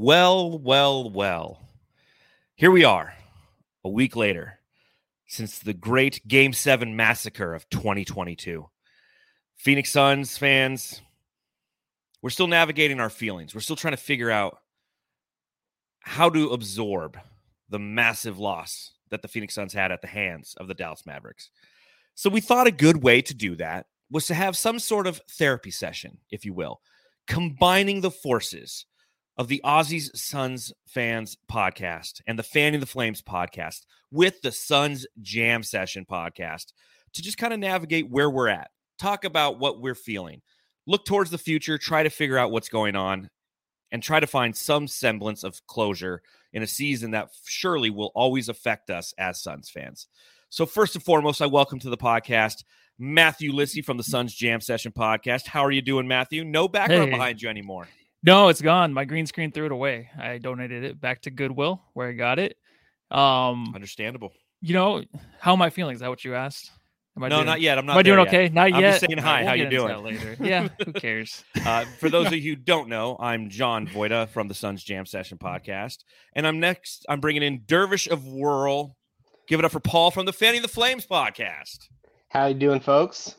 Well, well, well. Here we are, a week later, since the great Game 7 massacre of 2022. Phoenix Suns fans, we're still navigating our feelings. We're still trying to figure out how to absorb the massive loss that the Phoenix Suns had at the hands of the Dallas Mavericks. So we thought a good way to do that was to have some sort of therapy session, if you will, combining the forces of the Aussies Suns fans podcast and the Fanning the Flames podcast with the Suns Jam Session podcast to just kind of navigate where we're at, talk about what we're feeling, look towards the future, try to figure out what's going on, and try to find some semblance of closure in a season that surely will always affect us as Suns fans. So, first and foremost, I welcome to the podcast Matthew Lissy from the Suns Jam Session podcast. How are you doing, Matthew? No background Hey. behind you anymore. No, it's gone. My green screen threw it away. I donated it back to Goodwill where I got it. Um, Understandable. you know, how am I feeling? Is that what you asked? Am I No, doing, not yet. I'm not. Am I doing there yet. okay? Not I'm yet. just saying hi. We'll How you into doing? that Later. Yeah. Who cares? Uh, for those of you who don't know, I'm John Voita from the Suns Jam Session podcast, and I'm next. I'm bringing in Dervish of Whirl. Give it up for Paul from the Fanning the Flames podcast. How you doing, folks?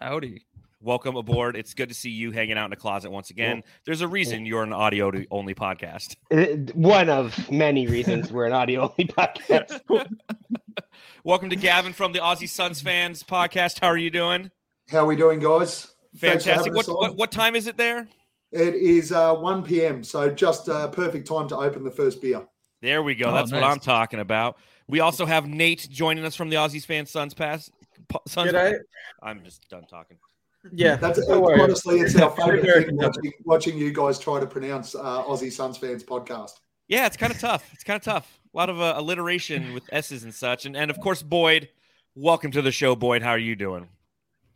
Howdy. Welcome aboard. It's good to see you hanging out in a closet once again. There's a reason you're an audio only podcast. Uh, One of many reasons we're an audio only podcast. Welcome to Gavin from the Aussie Suns fans podcast. How are you doing? How are we doing, guys? Fantastic. What, what what time is it there? It is uh, 1 p.m., so just uh, perfect time to open the first beer. There we go. Oh, That's what. I'm talking about. We also have Nate joining us from the Aussies fan Suns pass. P- Suns G'day. I'm just done talking. Yeah, That's don't honestly, it's our Very favorite thing watching, watching you guys try to pronounce uh, Aussie Suns fans podcast. Yeah, it's kind of tough. It's kind of tough. A lot of uh, alliteration with S's and such. And, and of course, Boyd, welcome to the show, Boyd. How are you doing?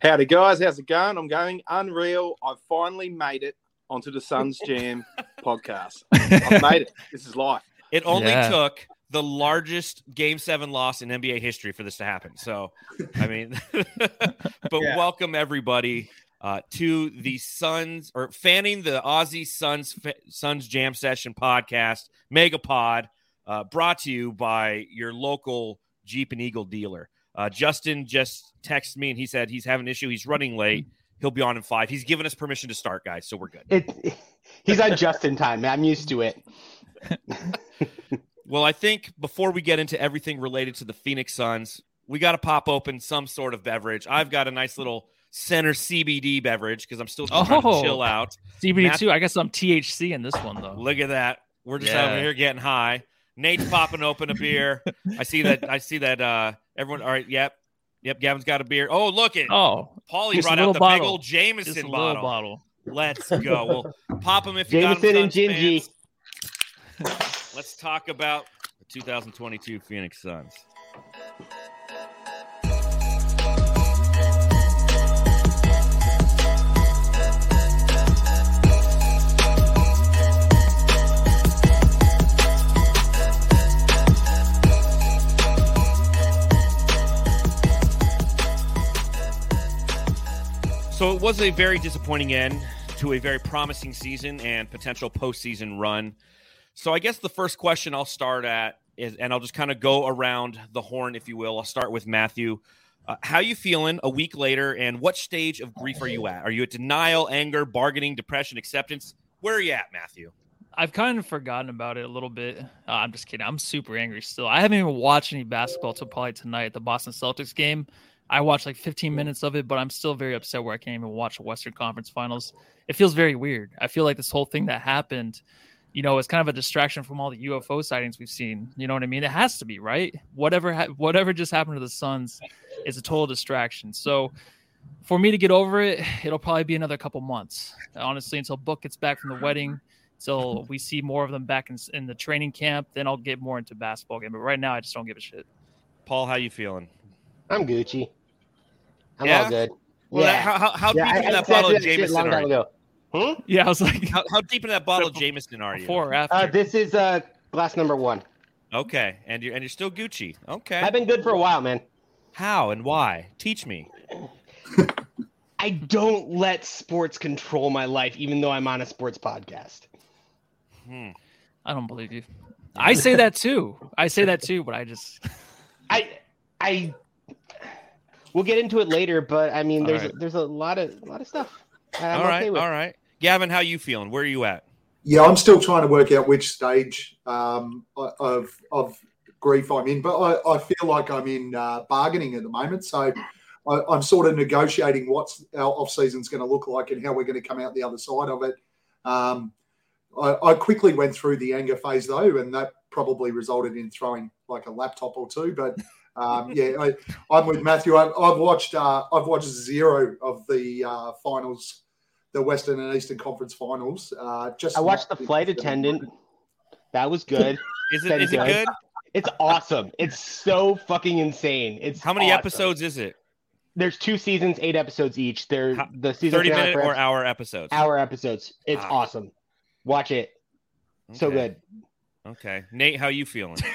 Howdy, guys. How's it going? I'm going unreal. I've finally made it onto the Suns Jam podcast. I've made it. This is life. It only Yeah. took the largest game seven loss in NBA history for this to happen. So, I mean, but Yeah. welcome everybody uh, to the Suns or fanning the Aussie Suns Suns Jam Session podcast, Megapod, uh, brought to you by your local Jeep and Eagle dealer. Uh, Justin just texted me and he said he's having an issue. He's running late. He'll be on in five. He's given us permission to start, guys, so we're good. It, he's on just in time. I'm used to it. Well, I think before we get into everything related to the Phoenix Suns, we got to pop open some sort of beverage. I've got a nice little center CBD beverage because I'm still just trying to Oh. chill out. CBD2. I got some THC in this one, though. Look at that. We're just Yeah. over here getting high. Nate's popping open a beer. I see that. I see that. Uh, everyone. All right. Yep. Yep. Gavin's got a beer. Oh, look it. Oh, Paulie just a brought out the bottle. big old Jameson just a bottle. bottle. Let's go. Well, pop them if you got 'em, Jameson and Suns Gingy. fans. Let's talk about the 2022 Phoenix Suns. So it was a very disappointing end to a very promising season and potential postseason run. So I guess the first question I'll start at is, and I'll just kind of go around the horn, if you will. I'll start with Matthew. Uh, how you feeling a week later, and what stage of grief are you at? Are you at denial, anger, bargaining, depression, acceptance? Where are you at, Matthew? I've kind of forgotten about it a little bit. Uh, I'm just kidding. I'm super angry still. I haven't even watched any basketball till probably tonight, the Boston Celtics game. I watched like 15 minutes of it, but I'm still very upset where I can't even watch the Western Conference Finals. It feels very weird. I feel like this whole thing that happened, you know, is kind of a distraction from all the UFO sightings we've seen. You know what I mean? It has to be, right? Whatever ha- whatever just happened to the Suns is a total distraction. So for me to get over it, it'll probably be another couple months. Honestly, until Book gets back from the wedding till we see more of them back in, in the training camp. Then I'll get more into basketball game. But right now, I just don't give a shit. Paul, how you feeling? I'm Gucci. I'm Yeah? all good. Well, yeah. that- how, how, how yeah, deep I, into I that bottle of that shit a Jameson long are time you? ago. Hmm? Yeah, I was like How, how deep in that bottle of Jameson are you? before or after. Uh, this is uh, glass number one. Okay, and you're and you're still Gucci. Okay, I've been good for a while, man. how and why? Teach me. I don't let sports control my life, even though I'm on a sports podcast. Hmm. I don't believe you. I say that too. I say that too, but I just I, I, we'll get into it later, but I mean, All there's right. a, there's a lot of a lot of stuff. That I'm all right, okay with. all right. Gavin, how you feeling? Where are you at? Yeah, I'm still trying to work out which stage um, of of grief I'm in, but I, I feel like I'm in uh, bargaining at the moment. So I, I'm sort of negotiating what our off season's going to look like and how we're going to come out the other side of it. Um, I, I quickly went through the anger phase though, and that probably resulted in throwing like a laptop or two. But um, yeah, I, I'm with Matthew. I, I've watched uh, I've watched zero of the uh, finals, the Western and Eastern Conference finals. Uh, just I watched the flight interested in attendant. That was good. Is it That is it is good? It's awesome. It's so fucking insane. It's How many awesome. episodes is it? There's two seasons, eight episodes each. They're How- the season thirty minute or hour episodes? hour episodes. It's Ah. awesome. Watch it. So good. Okay, Nate, how you feeling?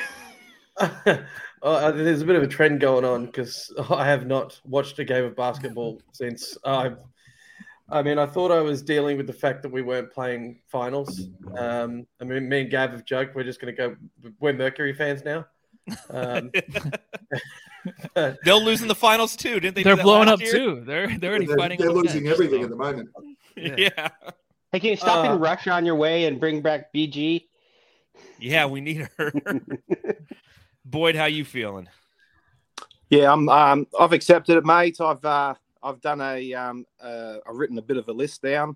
uh, there's a bit of a trend going on because I have not watched a game of basketball since I. I mean, I thought I was dealing with the fact that we weren't playing finals. Um, I mean, me and Gav have joked we're just going to go. We're Mercury fans now. Um, They'll lose in the finals too, didn't they? they're blowing up year? too. They're they're already they're, fighting. they're losing bench, everything at the moment. Yeah, Hey, can you stop Uh, and rush on your way and bring back BG? yeah, we need her. Boyd, how you feeling? Yeah, I'm. Um, I've accepted it, mate. I've uh, I've done a um, uh, I've written a bit of a list down,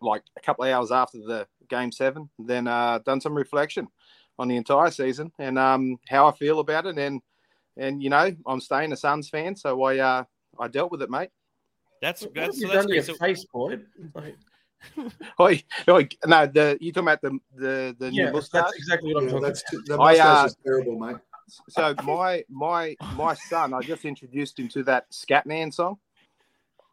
like a couple of hours after the game seven. Then uh, done some reflection on the entire season and um, how I feel about it. And and you know, I'm staying a Suns fan, so I uh, I dealt with it, mate. That's what that's, have you so that's done to your great. So, face, Boyd? Like, Oi, oi, no, the you talking about the the the yeah, new mustache? that's exactly what I'm Yeah, talking that's about. the I, uh, is terrible, mate. So my my my son, I just introduced him to that Scatman song.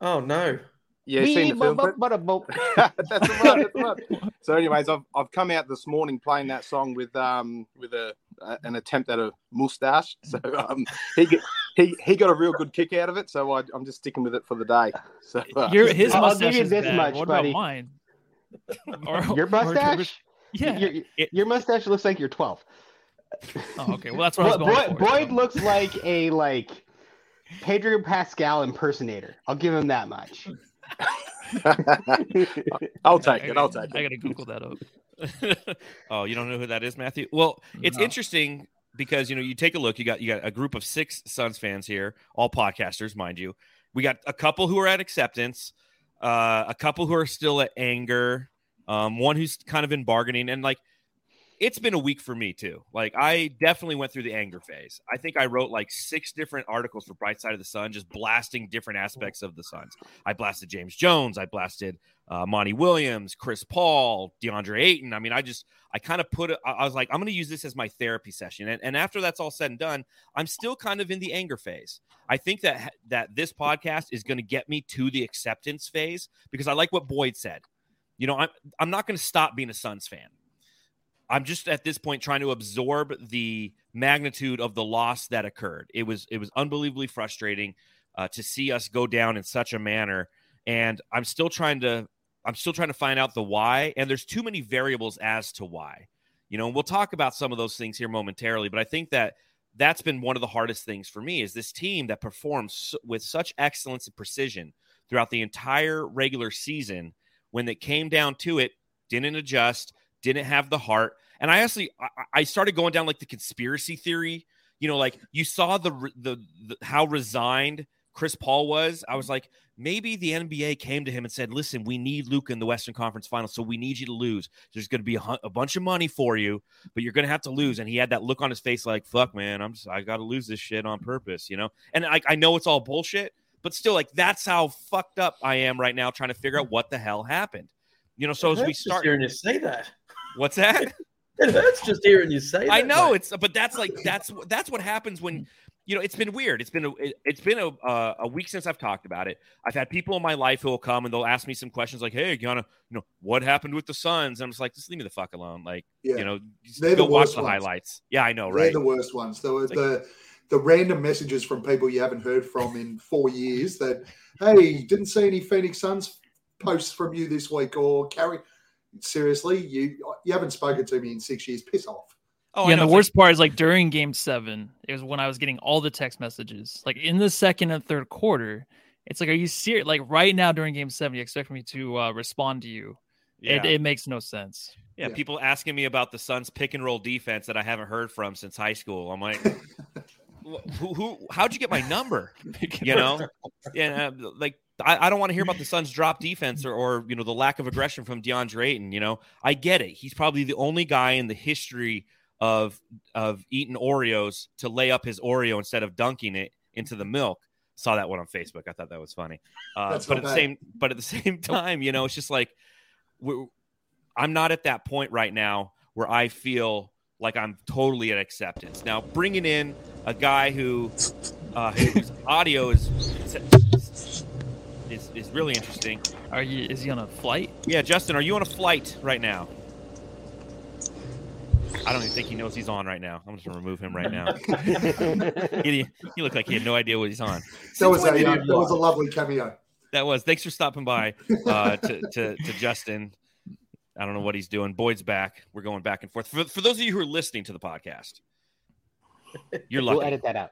Oh no! Yeah, you seen the film? clip? But that's the one. That's the one. So, anyways, I've I've come out this morning playing that song with um with a, a an attempt at a mustache. So um he get, he he got a real good kick out of it. So I, I'm just sticking with it for the day. So uh, Your his I'll give mustache you is this bad. much, what buddy. about mine? Or- your or- mustache? yeah. Your, your mustache looks like you're 12. Oh, okay. Well, that's what I was going Boyd, for. Boyd so. looks like a like Pedro Pascal impersonator. I'll give him that much. I'll take I it. I'll gotta- take I it. gotta Google that up. oh, you don't know who that is, Matthew? Well, it's No. interesting because you know you take a look. You got you got a group of six Suns fans here, all podcasters, mind you. We got a couple who are at acceptance, uh, a couple who are still at anger, um, one who's kind of in bargaining, and like it's been a week for me too. Like I definitely went through the anger phase. I think I wrote like six different articles for Bright Side of the Sun, just blasting different aspects of the Suns. I blasted James Jones. I blasted uh, Monty Williams, Chris Paul, DeAndre Ayton. I mean, I just I kind of put. I I was like, I'm going to use this as my therapy session. And, and after that's all said and done, I'm still kind of in the anger phase. I think that that this podcast is going to get me to the acceptance phase because I like what Boyd said. You know, I'm I'm not going to stop being a Suns fan. I'm just at this point trying to absorb the magnitude of the loss that occurred. It was it was unbelievably frustrating uh, to see us go down in such a manner, and I'm still trying to I'm still trying to find out the why. And there's too many variables as to why. You know, and we'll talk about some of those things here momentarily, but I think that that's been one of the hardest things for me is this team that performs with such excellence and precision throughout the entire regular season. When it came down to it, didn't adjust, didn't have the heart. And I actually, I, I started going down like the conspiracy theory. You know, like you saw the, the the how resigned Chris Paul was. I was like, maybe the NBA came to him and said, "Listen, we need Luka in the Western Conference Finals, so we need you to lose. There's going to be a, a bunch of money for you, but you're going to have to lose." And he had that look on his face, like, "Fuck, man, I'm just, I got to lose this shit on purpose," you know. And I, I know it's all bullshit, but still, like, that's how fucked up I am right now, trying to figure out mm. what the hell happened. You know, so It as we start, hearing you say that. What's that? It hurts just hearing you say. I know mate. it's, but that's like that's that's what happens when you know it's been weird. It's been a it, it's been a uh, a week since I've talked about it. I've had people in my life who will come and they'll ask me some questions like, "Hey, you you know what happened with the Suns?" And I'm just like, just leave me the fuck alone. Like, Yeah. you know, just They're go the watch worst the ones. highlights. Yeah, I know, They're right? the worst ones. The, like- the the random messages from people you haven't heard from in four years that, hey, didn't see any Phoenix Suns posts from you this week or carry. Seriously, you you haven't spoken to me in six years. Piss off. oh, yeah, and the It's worst part is like during game seven, it was when I was getting all the text messages. Like in the second and third quarter, it's like, are you serious? Like right now during game seven, you expect me to uh, respond to you? Like, It, yeah. it makes no sense. yeah, Yeah. people asking me about the Suns pick and roll defense that I haven't heard from since high school. I'm like, who, who how'd you get my number? you know yeah uh, like I, I don't want to hear about the Suns drop defense or, or you know the lack of aggression from DeAndre Ayton. You know, I get it. He's probably the only guy in the history of of eating Oreos to lay up his Oreo instead of dunking it into the milk. Saw that one on Facebook. I thought that was funny. Uh, but at the same but at the same time, you know, it's just like we're, I'm not at that point right now where I feel like I'm totally at acceptance. Now, bringing in a guy who uh, whose audio is is is really interesting. Are you? Is he on a flight? Yeah, Justin, are you on a flight right now? I don't even think he knows he's on right now. I'm just gonna remove him right now. he, he looked like he had no idea what he's on. That was when a did uh, that was a lovely cameo. That was. Thanks for stopping by uh, to, to to Justin. I don't know what he's doing. Boyd's back. We're going back and forth. For, for those of you who are listening to the podcast, you're lucky. We'll edit that out.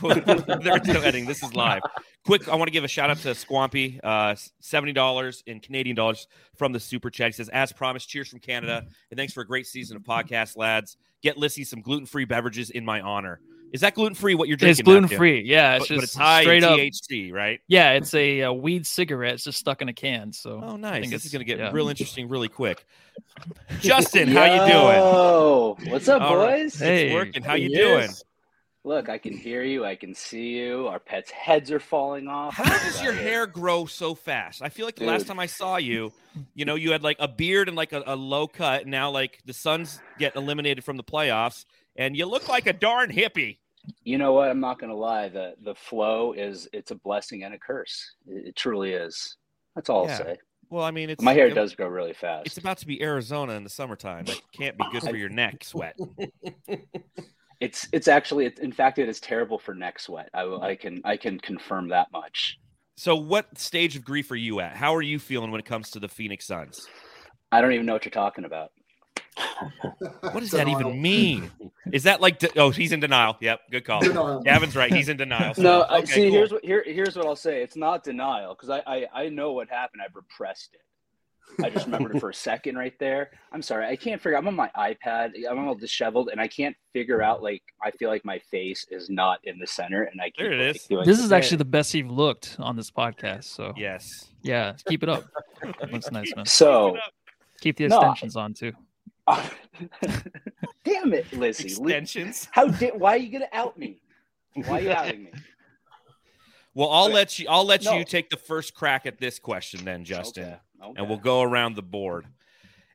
There's no editing. This is live. Quick, I want to give a shout out to Squampy. Uh, Seventy dollars in Canadian dollars from the super chat. He says, "As promised, cheers from Canada, and thanks for a great season of podcast, lads. Get Lissy some gluten free beverages in my honor. Is that gluten free? What you're drinking? It's gluten free. Yeah, it's but, but just it's high straight in up. THC, right? Yeah, it's a, uh weed cigarette. It's just stuck in a can. So Oh, I nice. think This is it's- going to get yeah. real interesting really quick. Justin, how you doing? Oh, what's up, All right. boys? Hey. It's working. How you Yes. doing? Look, I can hear you. I can see you. Our pets' heads are falling off. How does your hair grow so fast? I feel like the last time I saw you, you know, you had like a beard and like a, a low cut. And now, like the Suns get eliminated from the playoffs, and you look like a darn hippie. You know what? I'm not gonna lie. The the flow is it's a blessing and a curse. It, it truly is. That's all Yeah. I'll say. Well, I mean, it's My hair it- does grow really fast. It's about to be Arizona in the summertime. That can't be good for your neck sweat. It's it's actually it's, in fact it is terrible for neck sweat. I, I can I can confirm that much. So, what stage of grief are you at? How are you feeling when it comes to the Phoenix Suns? I don't even know what you're talking about. What does that even mean? Is that like? De- oh, he's in denial. Yep, good call. Denial. Gavin's right. He's in denial. So, No, okay, see. cool. Here's what here, here's what I'll say. It's not denial because I, I I know what happened. I've repressed it. I just remembered it for a second right there. I'm sorry. I can't figure. I'm on my iPad. I'm all disheveled, and I can't figure out. Like I feel like my face is not in the center, and I There it like, is. doing this the is actually the best you've looked on this podcast. So Yes. yeah, keep it up. Looks nice, man. so. Keep the No, extensions on too. Damn it, Lissy. Extensions. How did? Why are you gonna out me? Why are you outing me? Well, I'll Okay. let you. I'll let No. you take the first crack at this question, then, Justin, Okay, okay. and we'll go around the board.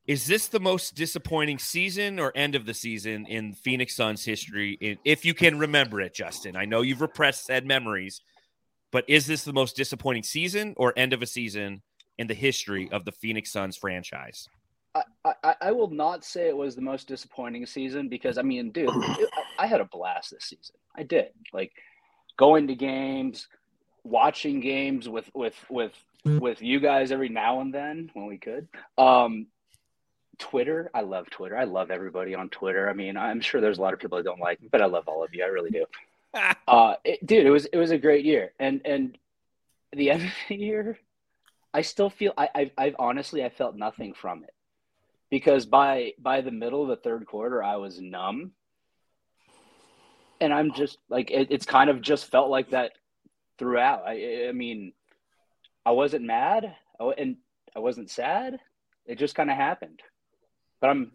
Is this the most disappointing season or end of the season in Phoenix Suns history? In- If you can remember it, Justin. I know you've repressed said memories, but is this the most disappointing season or end of a season in the history of the Phoenix Suns franchise? I, I, I will not say it was the most disappointing season because I mean, dude, it, I, I had a blast this season. I did like going to games, watching games with with with with you guys every now and then when we could. Um, Twitter, I love Twitter. I love everybody on Twitter. I mean, I'm sure there's a lot of people that don't like me, but I love all of you. I really do. Uh, it, dude, it was it was a great year, and and the end of the year, I still feel I I've, I've honestly I felt nothing from it because by by the middle of the third quarter I was numb, and I'm just like it, it's kind of just felt like that throughout. I I mean, I wasn't mad, I, and I wasn't sad. It just kind of happened, but I'm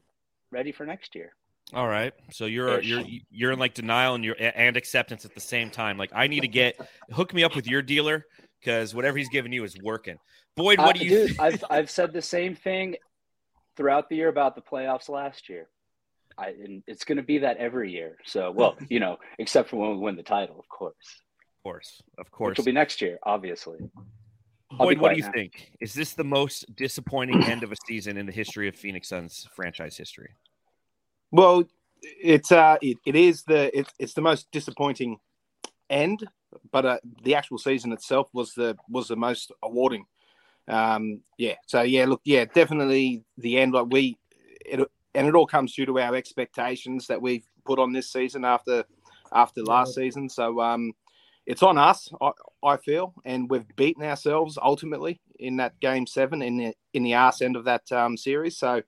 ready for next year. All right. So you're Ish. you're you're in like denial and you're and acceptance at the same time. Like I need to get hook me up with your dealer because whatever he's giving you is working. Boyd, what Uh, do you? dude, I've I've said the same thing throughout the year about the playoffs last year. I, and it's going to be that every year. So, well, you know, except for when we win the title, of course. Of course, of course. Which will be next year, obviously. Boyd, what do you now. think? Is this the most disappointing end of a season in the history of Phoenix Suns franchise history? Well, it's uh, it, it is the it, it's the most disappointing end, but uh, the actual season itself was the was the most awarding. Um, yeah, so yeah, look, yeah, definitely the end. Like we, it, and it all comes due to our expectations that we've put on this season after after last season. So um, it's on us, I, I feel, and we've beaten ourselves ultimately in that game seven in the in the arse end of that um, series. So.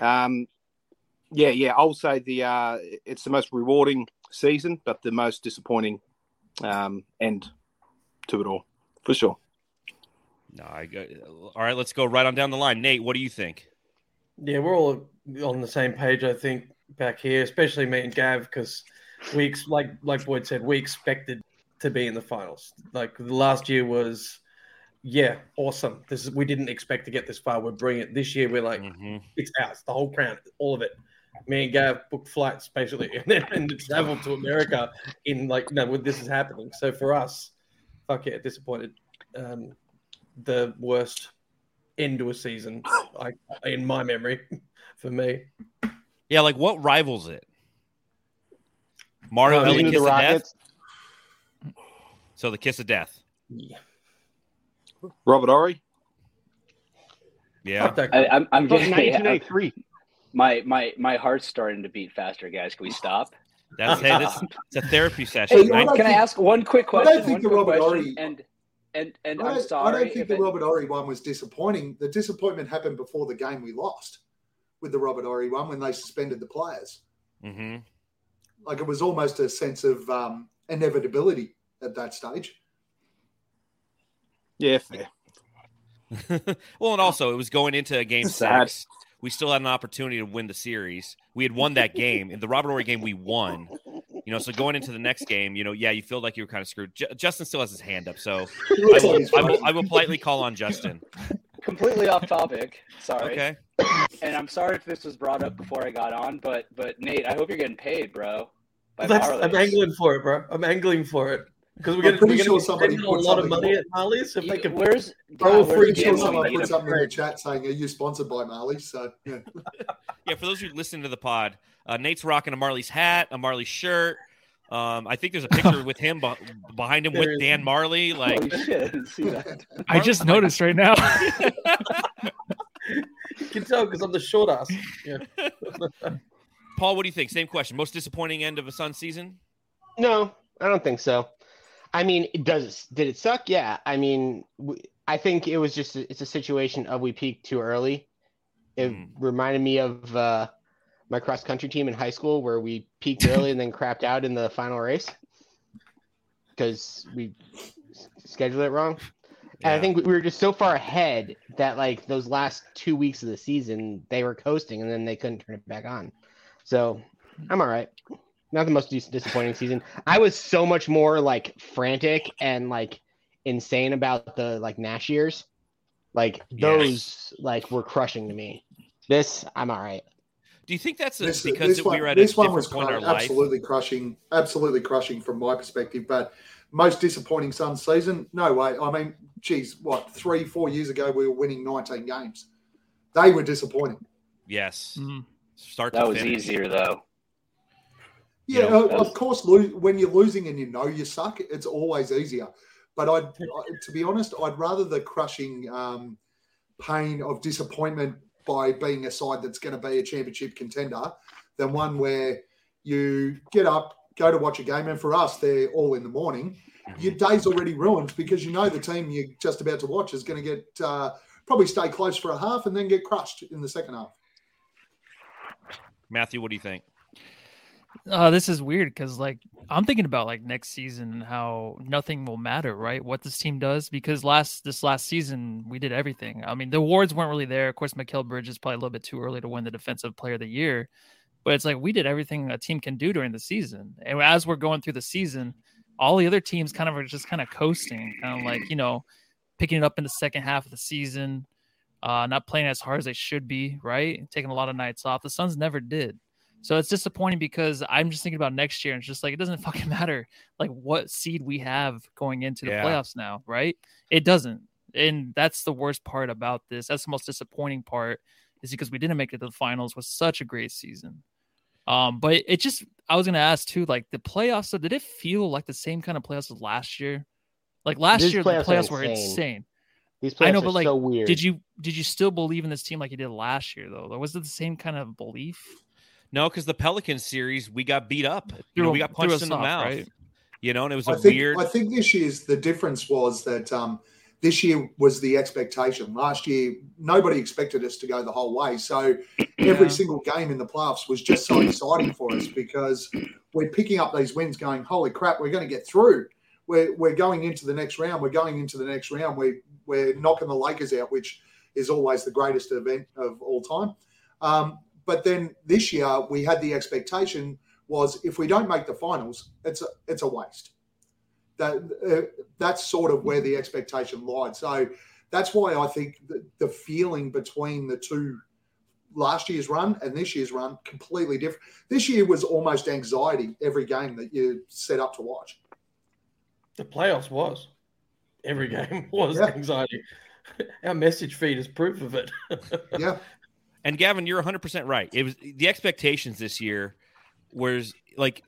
Um, yeah, yeah, I'll say the uh, it's the most rewarding season, but the most disappointing um, end to it all, for sure. No, I go. All right, let's go right on down the line. Nate, what do you think? Yeah, we're all on the same page, I think, back here, especially me and Gav, because we like like Boyd said, we expected to be in the finals. Like the last year was, yeah, awesome. This is we didn't expect to get this far. We're brilliant. This year, we're like, Mhm. it's ours, the whole crown, all of it. Me and Gav booked flights basically and then and traveled to America in like you no, when this is happening. So for us, fuck yeah, disappointed. Um, the worst end to a season, I in my memory, for me. Yeah, like what rivals it? Mario Uh, Elie Kiss the of Death. Rockets. So the Kiss of Death. Yeah. Robert Horry, Yeah. Fuck that I, I'm, I'm getting 1983. my my my heart's starting to beat faster, guys. Can we stop? That's hey, that's it's a therapy session. Hey, right? I don't Can I think- ask one quick question? I don't think the quick Robert Horry- and and and I I'm don't, sorry. I don't think the it- Robert Horry one was disappointing. The disappointment happened before the game we lost with the Robert Horry one when they suspended the players. hmm Like it was almost a sense of um, inevitability at that stage. yeah, fair. well, and also it was going into a game Sad. six. We still had an opportunity to win the series. We had won that game. In the Robert Horry game, we won. You know, so going into the next game, you know, yeah, you feel like you were kind of screwed. J- Justin still has his hand up, so I will, I will. I will politely call on Justin. completely off topic. Sorry. Okay. And I'm sorry if this was brought up before I got on, but but Nate, I hope you're getting paid, bro. By That's, Marley's. I'm angling for it, bro. I'm angling for it because we're gonna, pretty sure somebody spend a lot of money at Marley's if they can. where's Oh, God, free where's Pretty sure Gamble put something in the chat saying, "Are you sponsored by Marley?" So yeah. Yeah, for those who listen to the pod, uh, Nate's rocking a Marley's hat, a Marley shirt. Um, I think there's a picture with him be- behind him There with is. Dan Marley. Like, Holy shit, I didn't see that. I just noticed right now. You can tell because I'm the short ass. Yeah. Paul, what do you think? Same question. Most disappointing end of a Sun season? No, I don't think so. I mean, it does did it suck? Yeah. I mean, I think it was just a, it's a situation of we peaked too early. It Hmm. reminded me of uh, my cross country team in high school where we peaked early and then crapped out in the final race because we scheduled it wrong. And I think we were just so far ahead that like those last two weeks of the season they were coasting and then they couldn't turn it back on. So I'm all right. Not the most dis- disappointing season. I was so much more like frantic and like insane about the like Nash years. Like those like were crushing to me. This I'm all right. Do you think that's a, This, because this we one, were at a this one was point in our cru- life? absolutely crushing, absolutely crushing from my perspective. But most disappointing Sun season, no way. I mean, geez, what three, four years ago we were winning 19 games. They were disappointing. Yes. Mhm. Start That to was finish. easier though. Yeah, You know, of- of course. Lo- when you're losing and you know you suck, it's always easier. But I, to be honest, I'd rather the crushing um, pain of disappointment by being a side that's going to be a championship contender than one where you get up, go to watch a game, and for us, they're all in the morning. Your day's already ruined because you know the team you're just about to watch is going to get uh, probably stay close for a half and then get crushed in the second half. Matthew, what do you think? Uh, this is weird because like I'm thinking about like next season and how nothing will matter, right? What this team does because last this last season we did everything. I mean, the awards weren't really there. Of course, Mikal Bridge is probably a little bit too early to win the Defensive Player of the Year, but it's like we did everything a team can do during the season. And as we're going through the season, all the other teams kind of are just kind of coasting, kind of like you know, picking it up in the second half of the season. uh, not playing as hard as they should be, right? Taking a lot of nights off. The Suns never did. So it's disappointing because I'm just thinking about next year and it's just like it doesn't fucking matter like what seed we have going into the Yeah. playoffs now, right? It doesn't. And that's the worst part about this. That's the most disappointing part is because we didn't make it to the finals with such a great season. Um, but it just I was gonna ask too, like the playoffs, so did it feel like the same kind of playoffs as last year? Like last These year, the playoffs playoffs were insane. insane. These I know, but are like, so weird. Did you did you still believe in this team like you did last year though? Or was it the same kind of belief? No, because the Pelicans series we got beat up. You know, we got threw punched in the off, mouth. right? You know, and it was a I think, weird. I think this year's the difference was that um, this year was the expectation. Last year, nobody expected us to go the whole way. So every Yeah. single game in the playoffs was just so exciting for us because we're picking up these wins, going, "Holy crap, we're going to get through." We're, we're going into the next round. We're going into the next round. We we're knocking the Lakers out, which is always the greatest event of all time. Um, but then this year we had the expectation was if we don't make the finals, it's a, it's a waste. That uh, that's sort of where the expectation lied. So that's why I think the, the feeling between the two last year's run and this year's run completely different. This year was almost anxiety every game that you set up to watch. The playoffs was. Every game was Yeah. anxiety. Our message feed is proof of it. Yeah, And Gavin, you're 100% right. It was the expectations this year was like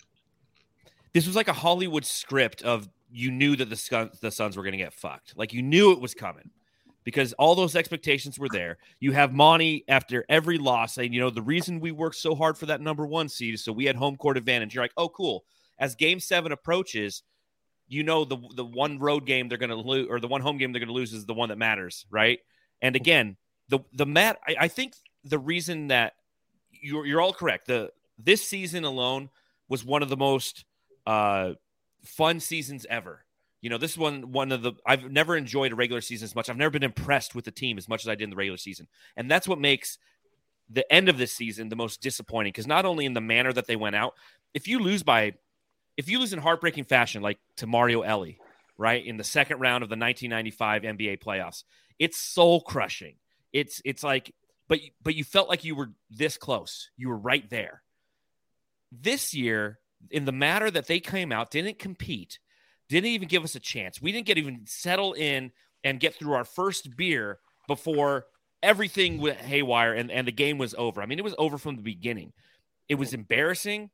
this was like a Hollywood script of you knew that the Suns, the Suns were going to get fucked. Like you knew it was coming because all those expectations were there. You have Monty after every loss saying, you know, the reason we worked so hard for that number 1 seed is so we had home court advantage. You're like, "Oh, cool." As game 7 approaches, you know the the one road game they're going to lose or the one home game they're going to lose is the one that matters, right? And again, the the mat I, I think the reason that you're you're all correct. The this season alone was one of the most uh fun seasons ever. You know, this one one of the I've never enjoyed a regular season as much. I've never been impressed with the team as much as I did in the regular season. And that's what makes the end of this season the most disappointing because not only in the manner that they went out, if you lose by if you lose in heartbreaking fashion like to Mario Elie, right, in the second round of the 1995 NBA playoffs, it's soul crushing. It's it's like but but you felt like you were this close. You were right there. This year, in the matter that they came out, didn't compete, didn't even give us a chance. We didn't get even settle in and get through our first beer before everything went haywire and, and the game was over. I mean, it was over from the beginning. It was embarrassing.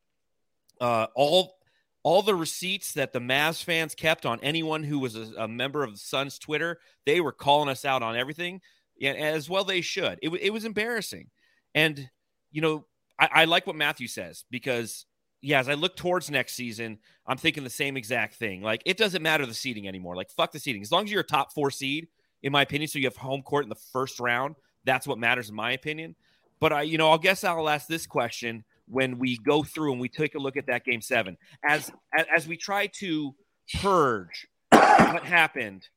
Uh, all all the receipts that the Mavs fans kept on anyone who was a, a member of the Suns Twitter, they were calling us out on everything. Yeah, as well they should. It, it was embarrassing, and you know I, I like what Matthew says because yeah, as I look towards next season, I'm thinking the same exact thing. Like it doesn't matter the seeding anymore. Like fuck the seeding. As long as you're a top four seed, in my opinion, so you have home court in the first round, that's what matters in my opinion. But I, you know, I'll guess I'll ask this question when we go through and we take a look at that game seven as as, as we try to purge what happened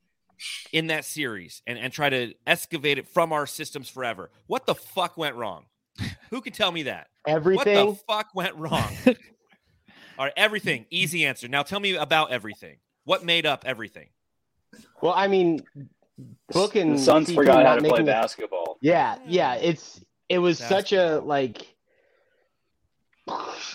in that series and, and try to excavate it from our systems forever. What the fuck went wrong? Who can tell me that? Everything. What the fuck went wrong? All right, everything. Easy answer. Now tell me about everything. What made up everything? well, I mean, Book and the Suns forgot how to play making the- basketball. Yeah, yeah. It's it was such a like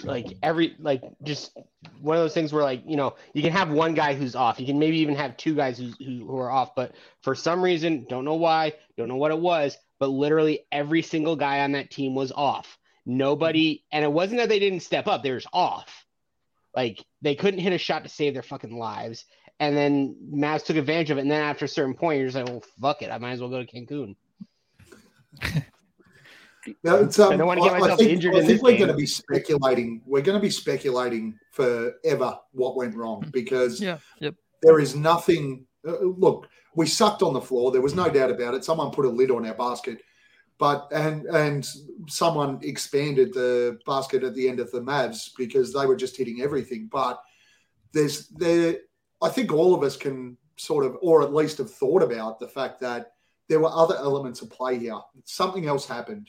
like every like just one of those things where like you know you can have one guy who's off. You can maybe even have two guys who, who are off. But for some reason don't know why don't know what it was but literally every single guy on that team was off. Nobody and it wasn't that they didn't step up they were off. Like they couldn't hit a shot to save their fucking lives. And then Mavs took advantage of it. And then after a certain point you're just like well fuck it. I might as well go to Cancun Yeah, it's, um, I don't wanna get myself think, injured I in think we're game. going to be speculating. We're going to be speculating forever what went wrong because Yeah. Yep. there is nothing. Uh, look, we sucked on the floor. There was no doubt about it. Someone put a lid on our basket, but and and someone expanded the basket at the end of the Mavs because they were just hitting everything. But there's there. I think all of us can sort of, or at least have thought about the fact that there were other elements of play here. Something else happened.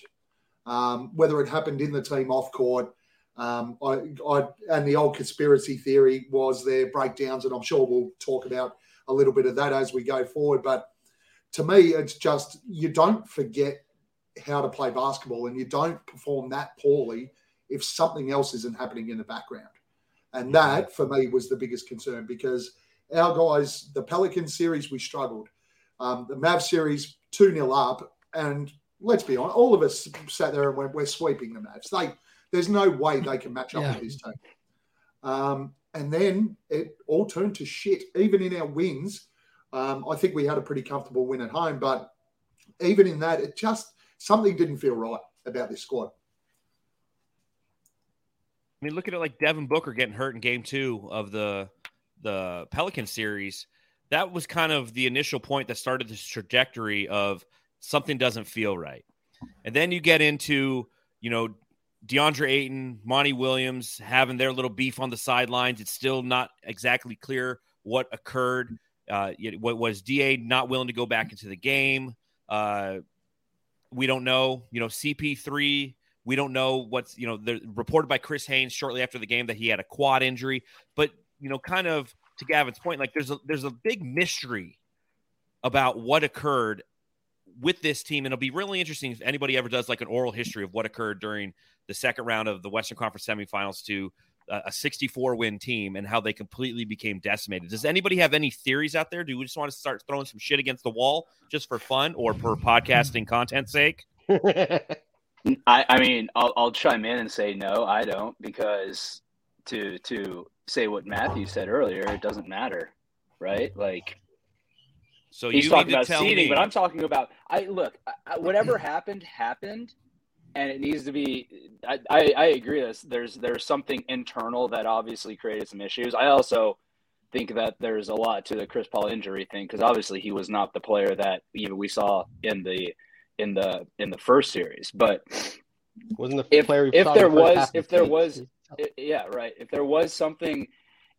Um, whether it happened in the team off court, um, I, I, and the old conspiracy theory was their breakdowns, and I'm sure we'll talk about a little bit of that as we go forward. But to me, it's just you don't forget how to play basketball and you don't perform that poorly if something else isn't happening in the background. And that, for me, was the biggest concern because our guys, the Pelican series, we struggled. Um, the Mav series, 2 0 up. And let's be honest, all of us sat there and went, we're sweeping the Mavs. They, there's no way they can match up Yeah. with this team. Um, and then it all turned to shit. Even in our wins, um, I think we had a pretty comfortable win at home. But even in that, it just something didn't feel right about this squad. I mean, look at it like Devin Booker getting hurt in game two of the the Pelican series. That was kind of the initial point that started this trajectory of something doesn't feel right. And then you get into, you know, DeAndre Ayton, Monty Williams having their little beef on the sidelines. It's still not exactly clear what occurred. Uh, what was DA not willing to go back into the game? Uh, we don't know. You know, CP3 we don't know what's you know the reported by Chris Haynes shortly after the game that he had a quad injury, but you know, kind of to Gavin's point, like there's a there's a big mystery about what occurred with this team, and it'll be really interesting if anybody ever does like an oral history of what occurred during the second round of the Western Conference semifinals to a a 64 win team and how they completely became decimated. Does anybody have any theories out there? Do we just want to start throwing some shit against the wall just for fun or for podcasting content sake? I, I mean, I'll, I'll chime in and say no, I don't, because to to say what Matthew said earlier, it doesn't matter, right? Like So he's you talking need to about tell seeding, me. but I'm talking about. I look, I, I- whatever happened happened, and it needs to be. I, I, I agree. This there's there's something internal that obviously created some issues. I also think that there's a lot to the Chris Paul injury thing because obviously he was not the player that even we saw in the in the in the first series, but Wasn't the If- player we if there the was- if there was- yeah, right. If there was something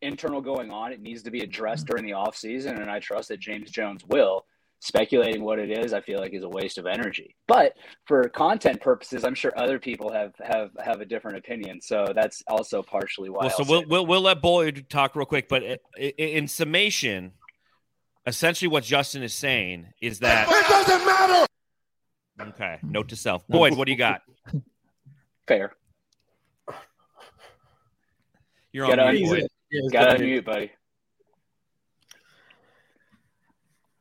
internal going on, it needs to be addressed during the offseason, and I trust that James Jones will. Speculating what it is, I feel like is a waste of energy. But for content purposes, I'm sure other people have have have a different opinion. So that's also partially why. Well, so we'll, we'll we'll let Boyd talk real quick, but i- i- in summation, essentially what Justin is saying is that It doesn't matter. okay. Note to self, Boyd, what do you got? fair. You're on on mute, Boyd. Yeah, he's Got got to it. mute, buddy.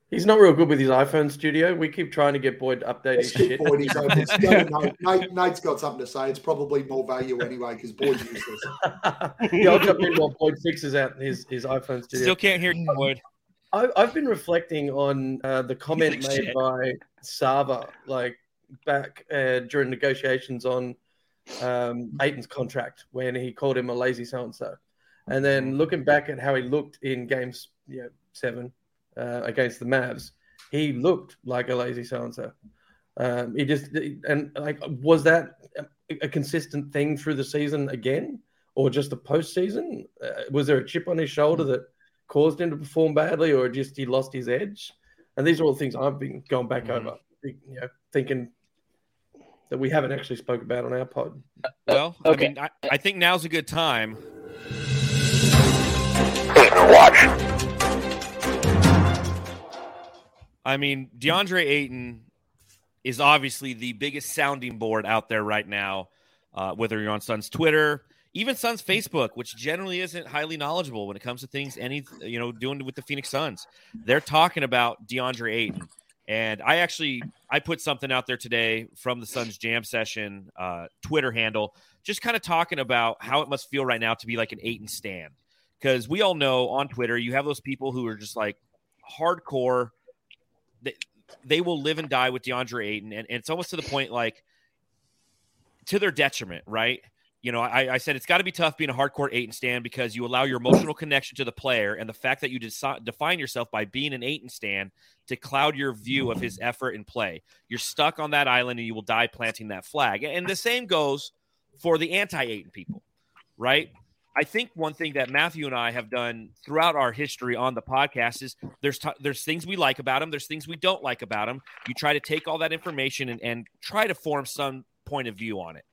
He's not real good with his iPhone studio. We keep trying to get Boyd to update his shit. Boyd, he's open. It's- no, no, Nate, Nate's got something to say. It's probably more value anyway because Boyd's useless. yeah, I'll jump in while Boyd fixes out his, his iPhone studio. Still can't hear you, Boyd. I, I've been reflecting on uh, the comment like, made "Shit." by Sarver, like back uh, during negotiations on um, Ayton's contract when he called him a lazy so and so, and then looking back at how he looked in games, you know, seven uh, against the Mavs, he looked like a lazy so and so. Um, he just and like was that a, a consistent thing through the season again, or just the postseason? Uh, was there a chip on his shoulder that caused him to perform badly, or just he lost his edge? And these are all things I've been going back Mhm. over, you know, thinking that we haven't actually spoke about on our pod. Well, Okay. I mean, I, I think now's a good time. I mean, DeAndre Ayton is obviously the biggest sounding board out there right now. Uh, whether you're on Suns Twitter, even Suns Facebook, which generally isn't highly knowledgeable when it comes to things any you know doing with the Phoenix Suns, they're talking about DeAndre Ayton. And I actually I put something out there today from the Suns Jam Session uh, Twitter handle, just kind of talking about how it must feel right now to be like an Ayton stand, because we all know on Twitter you have those people who are just like hardcore. They, they will live and die with DeAndre Ayton, and, and it's almost to the point like to their detriment, right? You know, I, I said it's got to be tough being a hardcore Ayton stand because you allow your emotional connection to the player and the fact that you deci- define yourself by being an Ayton stand to cloud your view of his effort and play. You're stuck on that island and you will die planting that flag. And the same goes for the anti Ayton people, right? I think one thing that Matthew and I have done throughout our history on the podcast is there's t- there's things we like about him, there's things we don't like about him. You try to take all that information and, and try to form some point of view on it,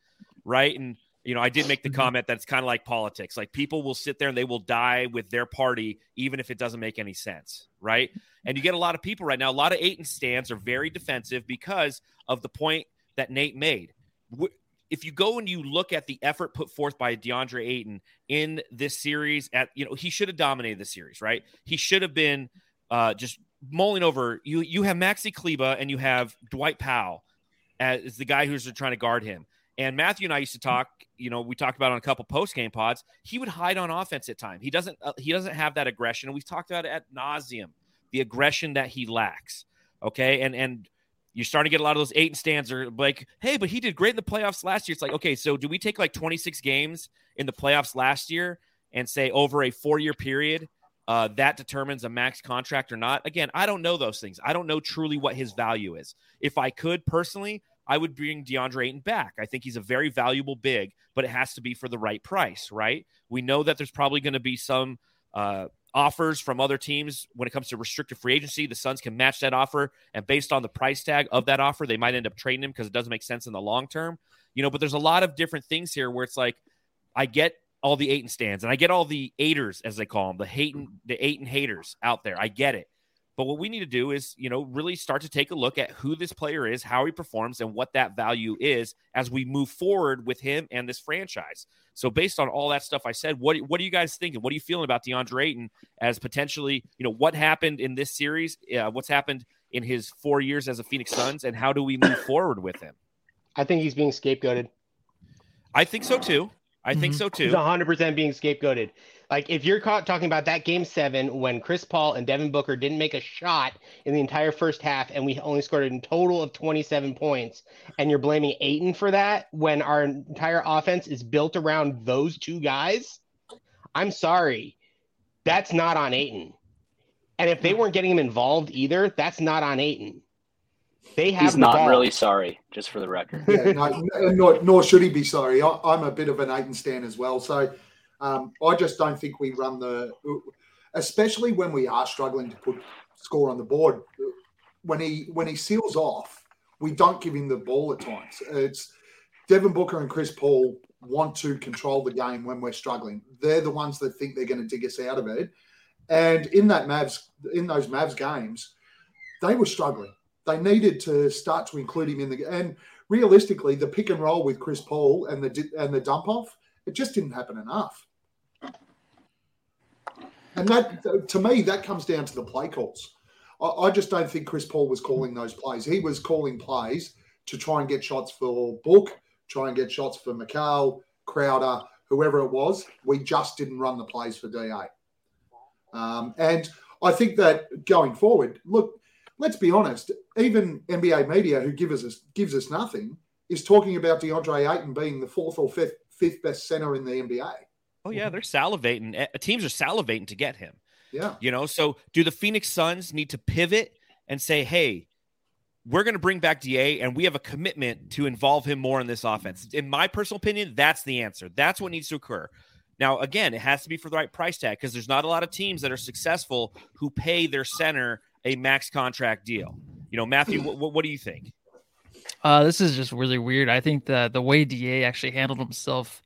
right? And you know, I did make the Mm-hmm. comment that it's kind of like politics. Like people will sit there and they will die with their party, even if it doesn't make any sense, right? And you get a lot of people right now. A lot of Ayton stands are very defensive because of the point that Nate made. If you go and you look at the effort put forth by DeAndre Ayton in this series, at you know he should have dominated the series, right? He should have been uh, just mulling over. You you have Maxi Kleber and you have Dwight Powell as the guy who's trying to guard him. And Matthew and I used to talk. You know, we talked about on a couple post game pods. He would hide on offense at time. He doesn't. Uh, he doesn't have that aggression. And we've talked about it at nauseum. The aggression that he lacks. Okay, and and you're starting to get a lot of those Ayton stands are like, hey, but he did great in the playoffs last year. It's like, okay, so do we take like 26 games in the playoffs last year and say over a four year period? Uh, that determines a max contract or not. Again, I don't know those things. I don't know truly what his value is. If I could personally, I would bring DeAndre Ayton back. I think he's a very valuable big, but it has to be for the right price, right? We know that there's probably going to be some uh, offers from other teams when it comes to restricted free agency. The Suns can match that offer, and based on the price tag of that offer, they might end up trading him because it doesn't make sense in the long term. You know, but there's a lot of different things here where it's like, I get all the Ayton stands, and I get all the haters, as they call them, the hating, the Ayton haters out there. I get it. But what we need to do is, you know, really start to take a look at who this player is, how he performs, and what that value is as we move forward with him and this franchise. So, based on all that stuff I said, what what are you guys thinking? What are you feeling about DeAndre Ayton as potentially, you know, what happened in this series? Uh, what's happened in his four years as a Phoenix Suns, and how do we move forward with him? I think he's being scapegoated. I think so too. I think Mhm. so He's too. 100% being scapegoated. Like, if you're caught talking about that game seven when Chris Paul and Devin Booker didn't make a shot in the entire first half and we only scored a total of 27 points, and you're blaming Ayton for that when our entire offense is built around those two guys, I'm sorry. That's not on Ayton. And if they weren't getting him involved either, that's not on Ayton. They have He's the not ball. really sorry, just for the record. yeah, no, n- nor, nor should he be sorry. I, I'm a bit of an Ayton stan as well. So um, I just don't think we run the, especially when we are struggling to put score on the board. When he when he seals off, we don't give him the ball at times. It's Devin Booker and Chris Paul want to control the game when we're struggling. They're the ones that think they're going to dig us out of it. And in that Mavs, in those Mavs games, they were struggling. They needed to start to include him in the game. and realistically, the pick and roll with Chris Paul and the and the dump off, it just didn't happen enough. And that, to me, that comes down to the play calls. I, I just don't think Chris Paul was calling those plays. He was calling plays to try and get shots for Book, try and get shots for Mikal, Crowder, whoever it was. We just didn't run the plays for DA. Um, and I think that going forward, look, let's be honest. Even NBA media, who give us gives us nothing, is talking about DeAndre Ayton being the fourth or fifth fifth best center in the NBA. Oh yeah, they're salivating. Eh, Teams are salivating to get him. Yeah, You know, so do the Phoenix Suns need to pivot and say, hey, we're going to bring back DA and we have a commitment to involve him more in this offense? In my personal opinion, that's the answer. That's what needs to occur. Now, again, it has to be for the right price tag because there's not a lot of teams that are successful who pay their center a max contract deal. You know, Matthew, what, what do you think? Uh, this is just really weird. I think that the way Da actually handled himself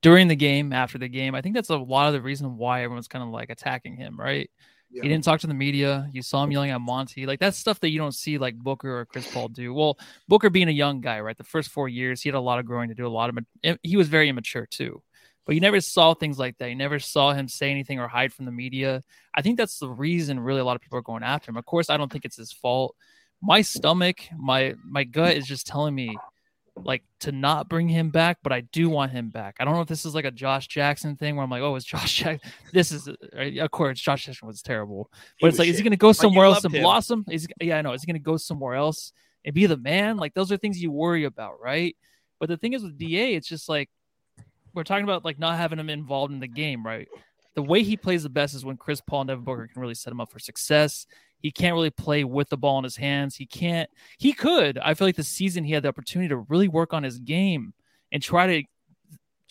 during the game, after the game, I think that's a lot of the reason why everyone's kind of like attacking him, right? yeah. He didn't talk to the media. You saw him yelling at Monty. Like that's stuff that you don't see like Booker or Chris Paul do. Well, Booker being a young guy, right? The first four years, he had a lot of growing to do. A lot of ma- he was very immature too. But you never saw things like that. You never saw him say anything or hide from the media. I think that's the reason really a lot of people are going after him. Of course, I don't think it's his fault. My stomach, my my gut is just telling me like to not bring him back, but I do want him back. I don't know if this is like a Josh Jackson thing where I'm like, oh, it's Josh Jackson. This is right? of course Josh Jackson was terrible, but it's like, is he going to go somewhere else and him. blossom? Is he- yeah, I know. Is he going to go somewhere else and be the man? Like those are things you worry about, right? But the thing is with Da, it's just like we're talking about like not having him involved in the game, right? The way he plays the best is when Chris Paul and Devin Booker can really set him up for success. He can't really play with the ball in his hands. He can't. He could. I feel like the season he had the opportunity to really work on his game and try to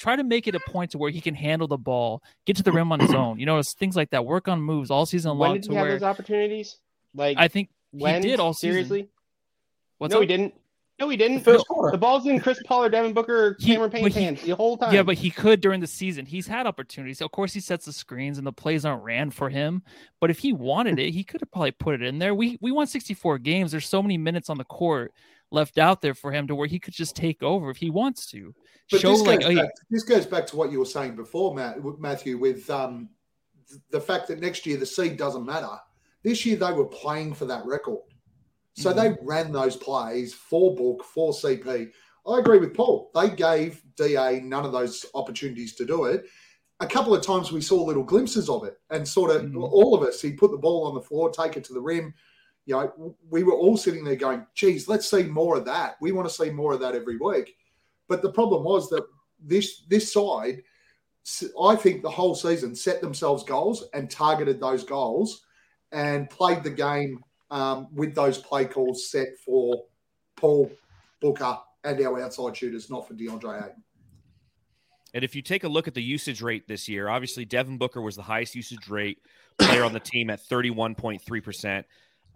try to make it a point to where he can handle the ball, get to the rim on his own. You know, it's things like that. Work on moves all season long. When did he have where those opportunities? Like I think when? he did all season. seriously? What's no, up? he didn't. No, he didn't. First The ball's in Chris Paul or Devin Booker, He- Cameron Payne's he- hands the whole time. Yeah, but he could during the season. He's had opportunities. Of course, he sets the screens and the plays aren't ran for him. But if he wanted it, he could have probably put it in there. We we won 64 games. There's so many minutes on the court left out there for him to where he could just take over if he wants to. But Show this, like, goes oh, yeah, back, this goes back to what you were saying before, Matt, Matthew, with um, the fact that next year the seed doesn't matter. This year they were playing for that record. So they ran those plays for Book, for CP. I agree with Paul. They gave DA none of those opportunities to do it. A couple of times we saw little glimpses of it, and sort of Mhm. all of us, he put the ball on the floor, take it to the rim. You know, we were all sitting there going, geez, let's see more of that. We want to see more of that every week. But the problem was that this this side, I think the whole season set themselves goals and targeted those goals and played the game um, with those play calls set for Paul Booker and our outside shooters, not for DeAndre Ayton. And if you take a look at the usage rate this year, obviously Devin Booker was the highest usage rate player on the team at 31.3%.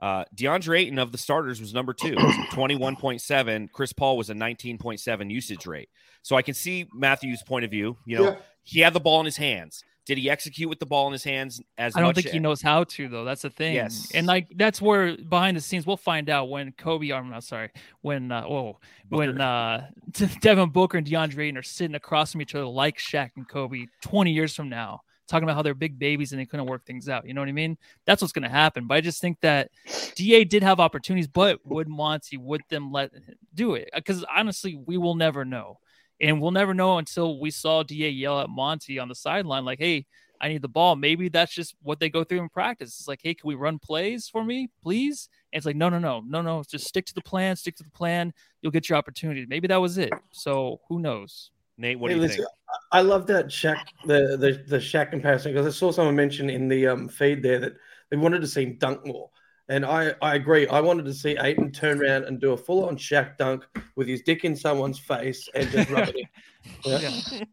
Uh, DeAndre Ayton of the starters was number two, 21.7. Chris Paul was a 19.7 usage rate. So I can see Matthew's point of view. You know, Yeah. he had the ball in his hands. Did he execute with the ball in his hands as I don't think he knows how to though. That's the thing. Yes. And like that's where behind the scenes we'll find out when Kobe. I'm not sorry. When uh, oh when uh Devin Booker and DeAndre Ayton are sitting across from each other like Shaq and Kobe 20 years from now, talking about how they're big babies and they couldn't work things out. You know what I mean? That's what's going to happen. But I just think that Da did have opportunities, but would Monty would them let do it? Because honestly, we will never know. And we'll never know until we saw DA yell at Monty on the sideline, like, hey, I need the ball. Maybe that's just what they go through in practice. It's like, hey, can we run plays for me, please? And it's like, no, no, no, no, no. Just stick to the plan, stick to the plan. You'll get your opportunity. Maybe that was it. So who knows? Nate, what Hey, do you listen, think? I love that Shaq the the the Shaq comparison because I saw someone mention in the um, feed there that they wanted to see him dunk more, and I I agree. I wanted to see Ayton turn around and do a full on Shaq dunk with his dick in someone's face and just rub it in. Yeah.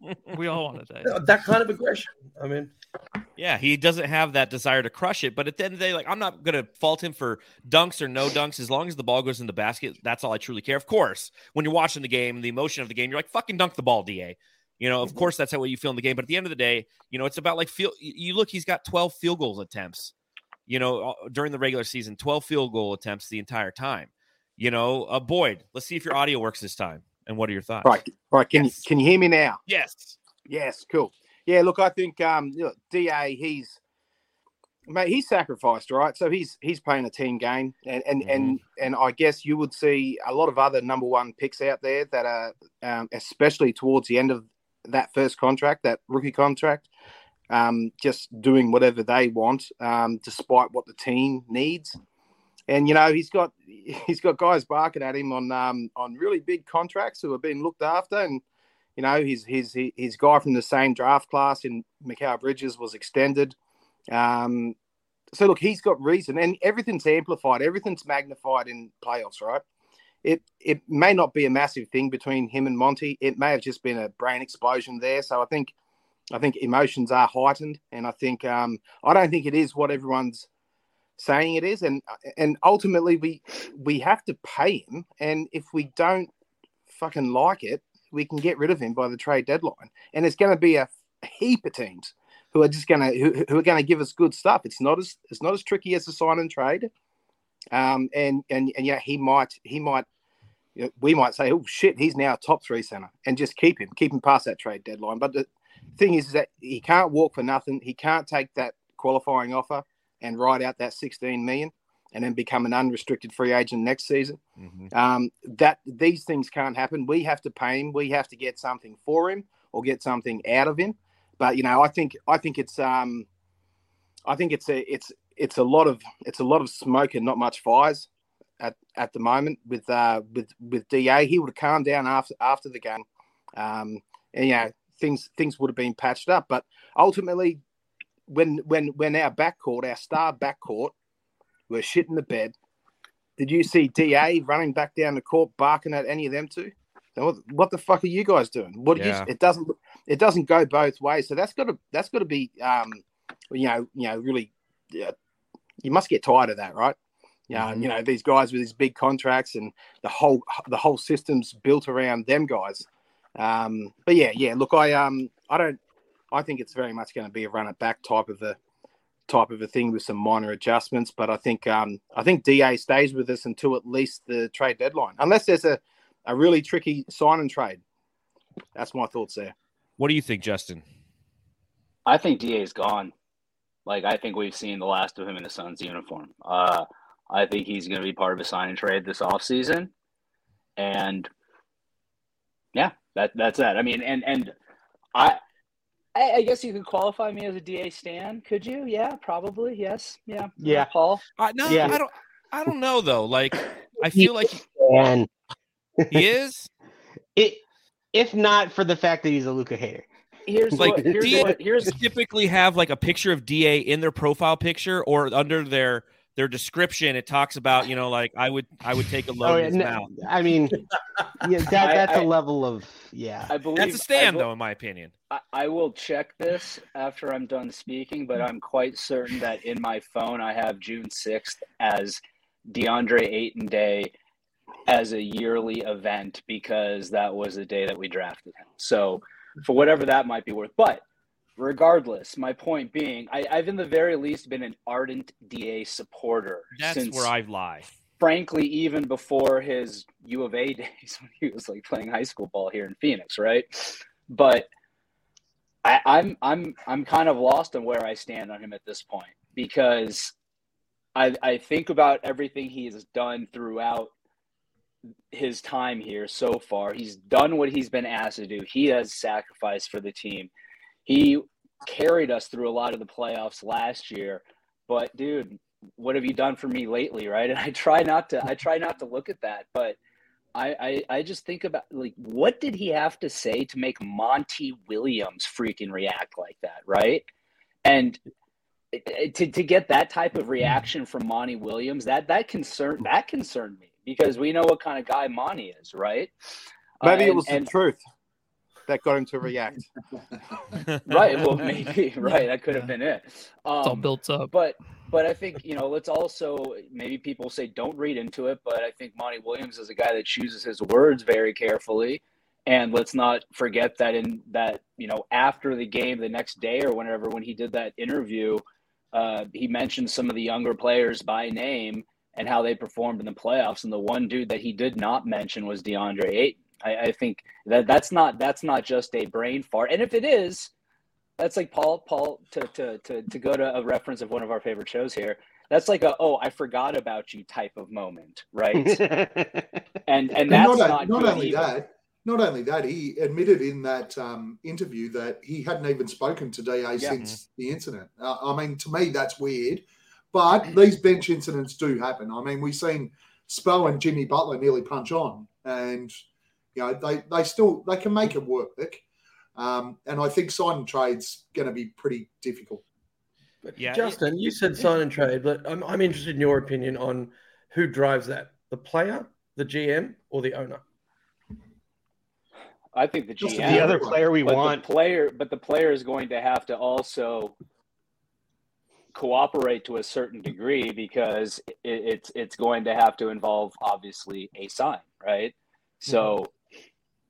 Yeah, we all wanted that. That kind of aggression. I mean, Yeah, he doesn't have that desire to crush it. But at the end of the day, like I'm not gonna fault him for dunks or no dunks as long as the ball goes in the basket. That's all I truly care. Of course, when you're watching the game, the emotion of the game, you're like, fucking dunk the ball, Da. You know, of mm-hmm. course that's how you feel in the game. But at the end of the day, you know, it's about like feel. You look, he's got 12 field goals attempts. You know, uh, during the regular season, 12 field goal attempts the entire time. You know, uh, Boyd. Let's see if your audio works this time. And what are your thoughts? Right, right. Can Yes. you can you hear me now? Yes. Yes, cool. Yeah, look, I think um, know, Da he's mate, he's sacrificed, right? So he's he's playing a team game, and and and and I guess you would see a lot of other number one picks out there that are, um, especially towards the end of that first contract, that rookie contract, um, just doing whatever they want, um, despite what the team needs. And you know he's got he's got guys barking at him on um, on really big contracts who are being looked after, and you know his his his guy from the same draft class in Mikal Bridges was extended. Um, so look, he's got reason, and everything's amplified, everything's magnified in playoffs, right? It it may not be a massive thing between him and Monty. It may have just been a brain explosion there. So I think I think emotions are heightened, and I think um, I don't think it is what everyone's saying it is, and and ultimately we we have to pay him, and if we don't fucking like it, we can get rid of him by the trade deadline, and it's going to be a heap of teams who are just going to who, who are going to give us good stuff. It's not as it's not as tricky as a sign and trade, um, and and and yeah, he might he might. We might say, "Oh shit, he's now a top three center," and just keep him, keep him past that trade deadline. But the thing is, is that he can't walk for nothing. He can't take that qualifying offer and ride out that 16 million and then become an unrestricted free agent next season. Mhm. Um, that these things can't happen. We have to pay him. We have to get something for him or get something out of him. But you know, I think I think it's um, I think it's a it's it's a lot of it's a lot of smoke and not much fires at, at the moment with uh with with Da. He would have calmed down after after the game, um, and you know things things would have been patched up. But ultimately, when when when our backcourt, our star backcourt, were shit in the bed. Did you see Da running back down the court barking at any of them two? What, what the fuck are you guys doing? What do Yeah. you, it doesn't it doesn't go both ways. So that's got to that's got to be um, you know you know really yeah, you must get tired of that, right? Yeah, Mm-hmm. you know these guys with these big contracts and the whole the whole system's built around them guys. Um, but yeah, yeah. Look, I um, I don't. I think it's very much going to be a run it back type of a type of a thing with some minor adjustments. But I think um, I think Da stays with us until at least the trade deadline, unless there's a a really tricky sign and trade. That's my thoughts there. What do you think, Justin? I think DA's gone. Like I think we've seen the last of him in the Suns uniform. Uh, I think he's going to be part of a sign and trade this offseason. and yeah, that that's that. I mean, and and I. I I guess you could qualify me as a DA stan, could you? Yeah, probably. Yes. Yeah. Yeah. Uh, Paul. I, no, Yeah. I don't. I don't know though. Like, I feel like And he is. it, if not for the fact that he's a Luka hater. Here's Like, what, here's DA what, here's typically have like a picture of Da in their profile picture or under their their description. It talks about you know like I would I would take a load Oh, in yeah, his no, mouth. I mean, yeah, that that's a I- level of yeah. I believe That's a stand will- though, in my opinion. I, I will check this after I'm done speaking, but I'm quite certain that in my phone I have June 6th as DeAndre Ayton Day as a yearly event because that was the day that we drafted him. So, for whatever that might be worth. But regardless, my point being, I, I've in the very least been an ardent DA supporter That's since where I lie. frankly, even before his U of A days when he was like playing high school ball here in Phoenix, right? But I, I'm I'm I'm kind of lost on where I stand on him at this point because I I think about everything he has done throughout his time here so far. He's done what he's been asked to do. He has sacrificed for the team. He carried us through a lot of the playoffs last year. But dude, what have you done for me lately right? And i try not to i try not to look at that but I, I i just think about like what did he have to say to make monty williams freaking react like that right? And it- it- to, to get that type of reaction from monty williams that that concern that concerned me because we know what kind of guy monty is right? Maybe Uh, it and- was and- the truth that got him to react. right well maybe right that could have been it It's all Um, built up. but but I think you know let's also maybe people say don't read into it, but I think Monty Williams is a guy that chooses his words very carefully, and let's not forget that in that you know after the game the next day or whenever when he did that interview, uh, he mentioned some of the younger players by name and how they performed in the playoffs, and the one dude that he did not mention was DeAndre Ayton. I, I think that that's not that's not just a brain fart, and if it is, that's like Paul Paul to to to to go to a reference of one of our favorite shows here. That's like a oh I forgot about you type of moment, right? and and And that's not, not, not only either. that, not only that, he admitted in that um, interview that he hadn't even spoken to DA since the incident. Uh, I mean, to me, that's weird. But these bench incidents do happen. I mean, we've seen Spo and Jimmy Butler nearly punch on, and you know they they still they can make it work. Um, and I think sign and trade's going to be pretty difficult. But Yeah, Justin, you said sign and trade, but I'm, I'm interested in your opinion on who drives that the player, the GM, or the owner? I think the GM, the other player we but want. the player, but the player is going to have to also cooperate to a certain degree because it, it's it's going to have to involve obviously a sign, right? So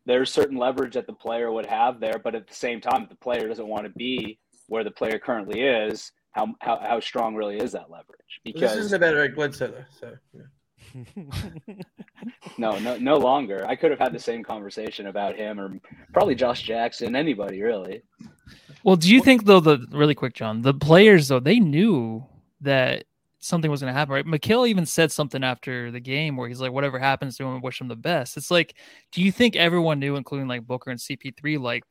there's certain leverage that the player would have there, but at the same time, if the player doesn't want to be where the player currently is, how how, how strong really is that leverage? Because this isn't about Eric Bledsoe, though. So yeah. no, no, no longer. I could have had the same conversation about him or probably Josh Jackson, anybody really. Well, do you think though the really quick, John, the players though they knew that something was going to happen, right? Mikal even said something after the game where he's like, "Whatever happens to him, wish him the best." It's like, do you think everyone knew, including like Booker and CP3, like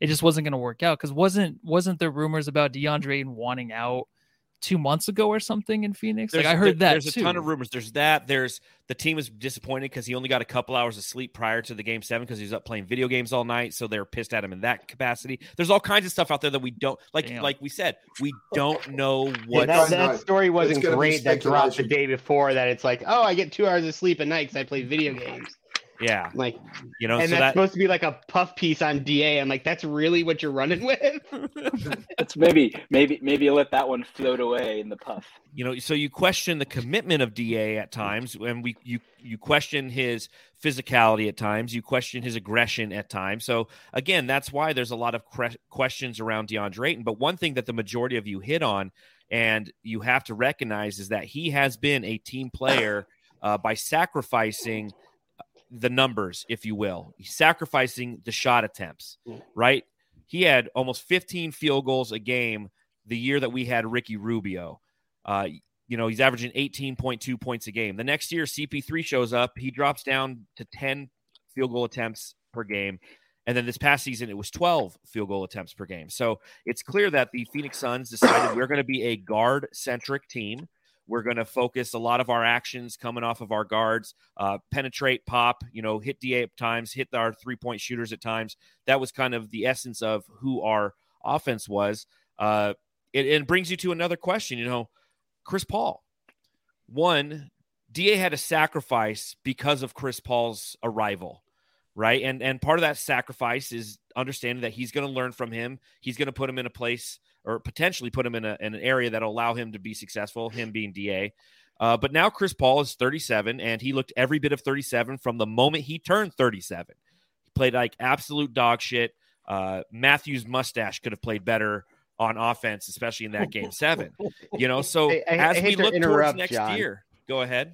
it just wasn't going to work out? Because wasn't wasn't there rumors about DeAndre wanting out two months ago or something in Phoenix? Like I heard that There's too. a ton of rumors. There's that. There's the team is disappointed because he only got a couple hours of sleep prior to the game seven because he was up playing video games all night. So they're pissed at him in that capacity. There's all kinds of stuff out there that we don't like. Damn. Like we said, we don't know Yeah, what. that, that story wasn't It's gonna be great. That dropped the day before. That it's like, oh, I get two hours of sleep at night because I play video games. Yeah, Like, you know, and so that's that supposed to be like a puff piece on Da. I'm like, that's really what you're running with. It's maybe maybe maybe you let that one float away in the puff. you know, so you question the commitment of Da at times, and we you you question his physicality at times, you question his aggression at times. So again, that's why there's a lot of cre- questions around DeAndre Ayton. But one thing that the majority of you hit on, and you have to recognize, is that he has been a team player uh, by sacrificing the numbers, if you will, He's sacrificing the shot attempts, right? He had almost 15 field goals a game the year that we had Ricky Rubio. Uh, you know, he's averaging 18.2 points a game. The next year, CP3 shows up. He drops down to 10 field goal attempts per game. And then this past season, it was 12 field goal attempts per game. So it's clear that the Phoenix Suns decided we're going to be a guard centric team. We're going to focus a lot of our actions coming off of our guards, uh, penetrate, pop, you know, hit DA at times, hit our three point shooters at times. That was kind of the essence of who our offense was. Uh, it, it brings you to another question. You know, Chris Paul. One, Da had a sacrifice because of Chris Paul's arrival, right? And and part of that sacrifice is understanding that he's going to learn from him. He's going to put him in a place or potentially put him in, a, in an area that'll allow him to be successful. Him being Da. Uh, but now Chris Paul is 37, and he looked every bit of 37 from the moment he turned 37. He played like absolute dog shit. Uh, Matthews' mustache could have played better on offense, especially in that game seven. You know, so I- I- as I we to look towards next John. year, go ahead.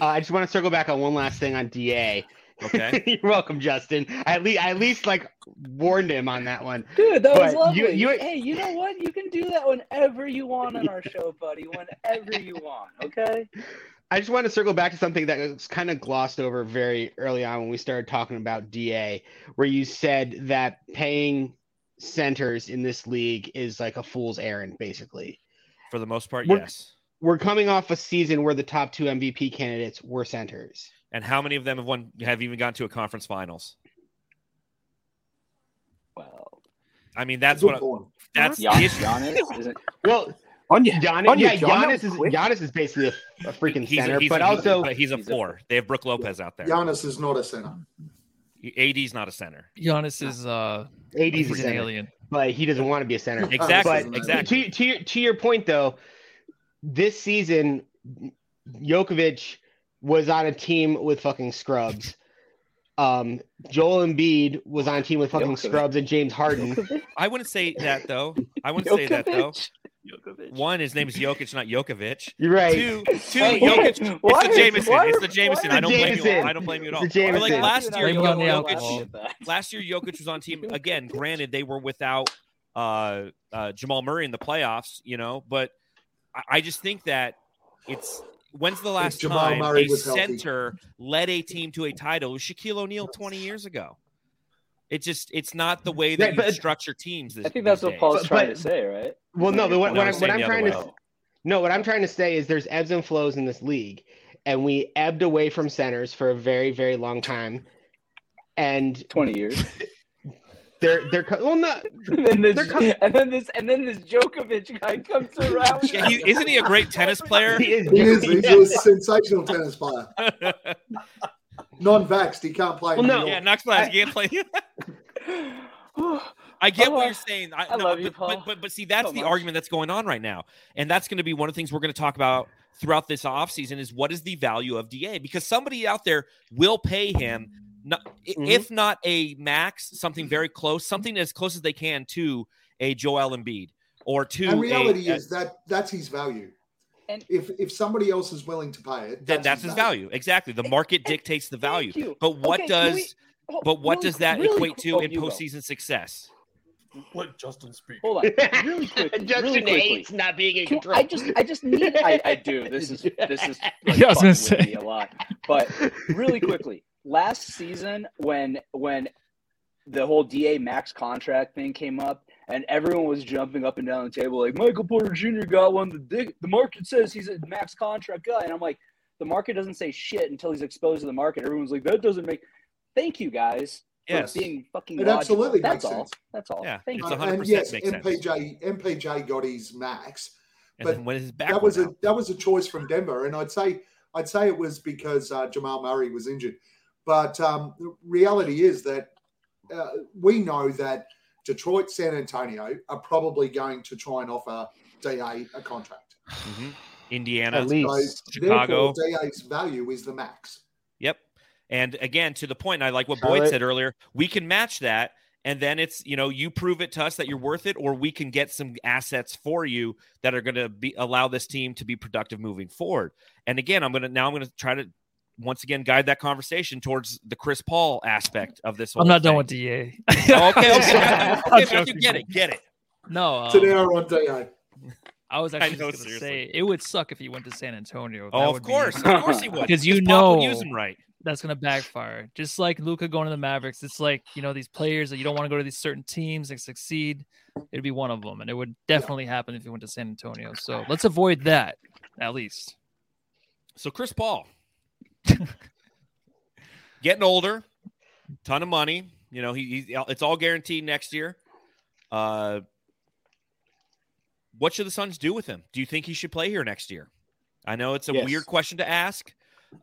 Uh, I just want to circle back on one last thing on Da. Okay. You're welcome, Justin. I at least, I at least like warned him on that one. Dude, that was lovely. you- you- hey, you know what? You can do that whenever you want on our show, buddy. Whenever you want. Okay. I just want to circle back to something that was kind of glossed over very early on when we started talking about DA, where you said that paying centers in this league is like a fool's errand, basically. For the most part, We're- yes. We're coming off a season where the top two MVP candidates were centers. And how many of them have won have even gone to a conference finals? Well, I mean, that's what point. that's Gian- the issue. Giannis isn't. Well, On you, Giannis, on yeah, John. Giannis is quick. Giannis is basically a, a freaking He's a- center, he's but a- also he's a He's a- four. They have Brook Lopez out there. Giannis is not a center. AD's not a center. Giannis is uh AD's a he's an center, alien. but he doesn't want to be a center. Exactly. But exactly. to, to, your, to your point, though, this season, Jokovic was on a team with fucking scrubs. Um, Joel Embiid was on a team with fucking Jokovic. scrubs and James Harden. I wouldn't say that though. I wouldn't say that though. Jokovic. Jokovic. One, his name is Jokic, not Jokovic. You're right. Two, two, Hey, Jokic. why It's the Jameson. why It's the Jameson. I don't is- blame you. Jameson. I don't blame you at all. It's the But like last year, Blame it on the Jokic, last year Jokic was on team again. Granted, they were without uh, uh, Jamal Murray in the playoffs, you know, but I, I just think that it's when's the last time Murray a was healthy. center led a team to a title? It was Shaquille O'Neal twenty years ago. It just it's not the way that Right, you structure teams. This, I think that's what days. Paul's But- trying but- to say, right? Well, no, but what, No, what, I'm I'm, what I'm the other trying way. to no, what I'm trying to say is there's ebbs and flows in this league, and we ebbed away from centers for a very, very long time, and Twenty years. they're they're co- well not and, then this, com- and then this and then this Djokovic guy comes around. Yeah, he, isn't he a great tennis player? he is, He is. He's yeah. a sensational tennis player. Non-vaxxed. He can't play. Well, in no. New yeah, York. Knox Glass can't play. I get Oh, what you're saying. I, I no, love you, but, Paul. But, but but see, that's So the much. argument that's going on right now, and that's going to be one of the things we're going to talk about throughout this offseason is what is the value of Da? Because somebody out there will pay him, not, Mm-hmm. if not a max, something very close, something as close as they can to a Joel Embiid or to And reality a, is that that's his value. And- if if somebody else is willing to pay it, then that's his value. Exactly, the market dictates the value. But what Okay, does we- oh, but what really- does that really equate quick- to in you go. postseason success? Let Justin speak. Hold on, really quick, Justin really quickly. hates not being in Can- control. I just, I just need. I, I do. This is, this is. Like, Yeah, I was gonna with say. me a lot. But really quickly, last season when when the whole Da max contract thing came up, and everyone was jumping up and down the table like Michael Porter Jr. got one. The dick, the market says he's a max contract guy, and I'm like, the market doesn't say shit until he's exposed to the market. Everyone's like, that doesn't make. Thank you guys for Yes. being fucking. It logical. absolutely That's makes all. sense. That's all. Yeah, Thank it's you. a Uh, and yes, makes sense. MPJ MPJ got his max. But when his back that was went a that was a choice from Denver, and I'd say I'd say it was because uh, Jamal Murray was injured. But um, the reality is that uh, we know that Detroit, San Antonio are probably going to try and offer DA a contract. Mhm. Indiana, At least. So Chicago. therefore, DA's value is the max. Yep. And again, to the point, I like what Charlotte- Boyd said earlier. We can match that, and then it's you know you prove it to us that you're worth it, or we can get some assets for you that are going to be allow this team to be productive moving forward. And again, I'm gonna now I'm gonna try to once again guide that conversation towards the Chris Paul aspect of this. Whole I'm not done with DA. Oh, okay, okay, okay, okay, Matthew, get it, get it. No, So um, now on DA. I was actually know, gonna say it would suck if he went to San Antonio. That Oh, would of be- course, of course he would, Because you know use him right. that's gonna backfire. Just like Luka going to the Mavericks, it's like you know these players that you don't want to go to these certain teams and succeed. It'd be one of them, and it would definitely happen if he went to San Antonio. So let's avoid that at least. So Chris Paul, getting older, ton of money. You know, he, he it's all guaranteed next year. Uh, what should the Suns do with him? Do you think he should play here next year? I know it's a Yes. weird question to ask,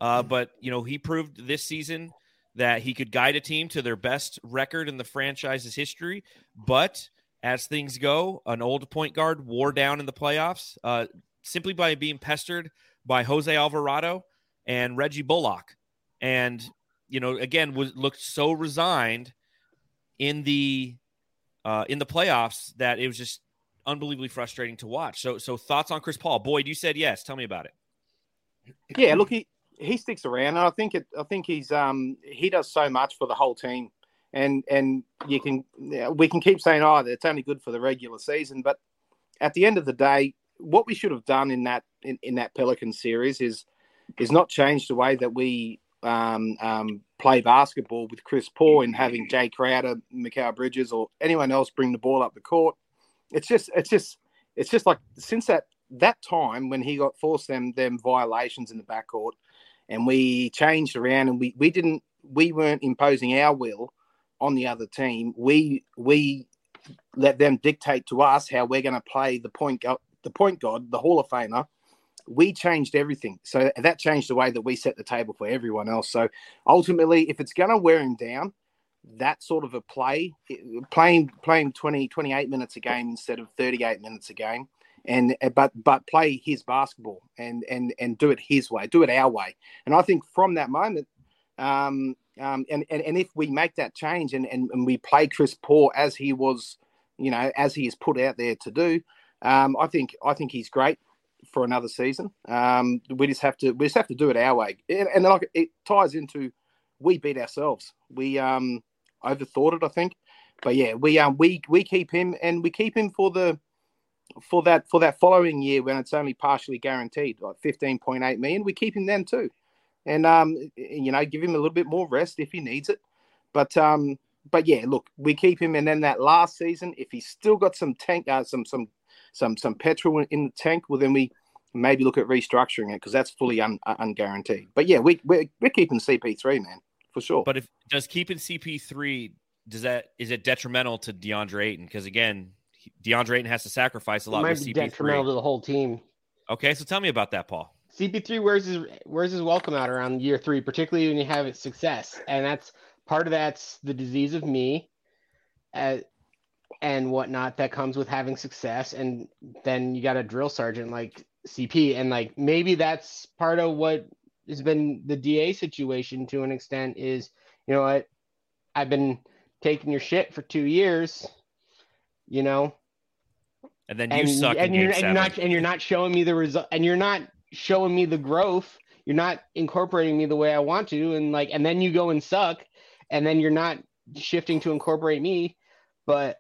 uh, but you know he proved this season that he could guide a team to their best record in the franchise's history. But as things go, an old point guard wore down in the playoffs uh, simply by being pestered by Jose Alvarado and Reggie Bullock, and you know again was looked so resigned in the uh, in the playoffs that it was just unbelievably frustrating to watch. So so thoughts on Chris Paul? Boyd, you said yes. Tell me about it. Yeah, look, he he sticks around, and I think it. I think he's um he does so much for the whole team, and and you can we can keep saying oh it's only good for the regular season, but at the end of the day, what we should have done in that in, in that Pelican series is is not change the way that we um, um, play basketball with Chris Paul and having Jae Crowder, Mikal Bridges, or anyone else bring the ball up the court. It's just it's just it's just like since that that time when he got forced them them violations in the backcourt, and we changed around and we we didn't we weren't imposing our will on the other team. We we let them dictate to us how we're going to play the point the point guard, the Hall of Famer. We changed everything, so that changed the way that we set the table for everyone else. So ultimately, if it's going to wear him down, that sort of a play, playing playing 20, 28 minutes a game instead of 38 minutes a game, and but but play his basketball and and and do it his way, do it our way. And I think from that moment, um, um, and, and and if we make that change and, and and we play Chris Paul as he was, you know, as he is put out there to do, um, I think I think he's great for another season. Um, we just have to we just have to do it our way, and, and like it ties into we beat ourselves. We um overthought it, I think, but yeah, we um we we keep him and we keep him for the for that for that following year when it's only partially guaranteed, like fifteen point eight million. We keep him then too, and um you know give him a little bit more rest if he needs it, but um but yeah, look, we keep him, and then that last season, if he's still got some tank, uh, some some some some petrol in the tank, well then we maybe look at restructuring it because that's fully un, unguaranteed. But yeah, we we're, we're keeping CP3 man for sure. But if does keeping CP3 does that is it detrimental to DeAndre Ayton? Because again, DeAndre Ayton has to sacrifice a It lot might with be CP3. detrimental to the whole team. Okay, so tell me about that, Paul. CP3 wears his wears his welcome out around year three, particularly when you have success, and that's part of that's the disease of me, uh, and whatnot that comes with having success, and then you got a drill sergeant like CP, and like maybe that's part of what has been the DA situation to an extent is you know what I've been taking your shit for two years, you know, And then you and, suck and you're, and you're not and you're not showing me the result and you're not showing me the growth. You're not incorporating me the way i want to and like and then you go and suck and then you're not shifting to incorporate me. But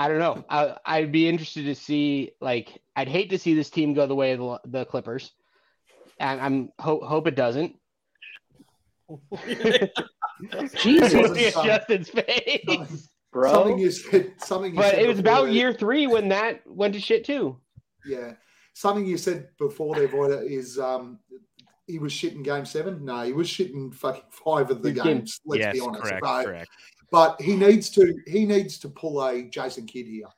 i don't know I, i'd be interested to see like i'd hate to see this team go the way of the, the clippers and i'm hope hope it doesn't Jesus, See justin's face bro. Something you said. Something. You but said it was before about there- year three when that went to shit too Yeah, something you said before there, Voita, is um, he was shitting game seven. No, he was shitting fucking five of the He was getting- games. Let's yes, be honest. correct, So- correct. But he needs to. He needs to pull a Jason Kidd here.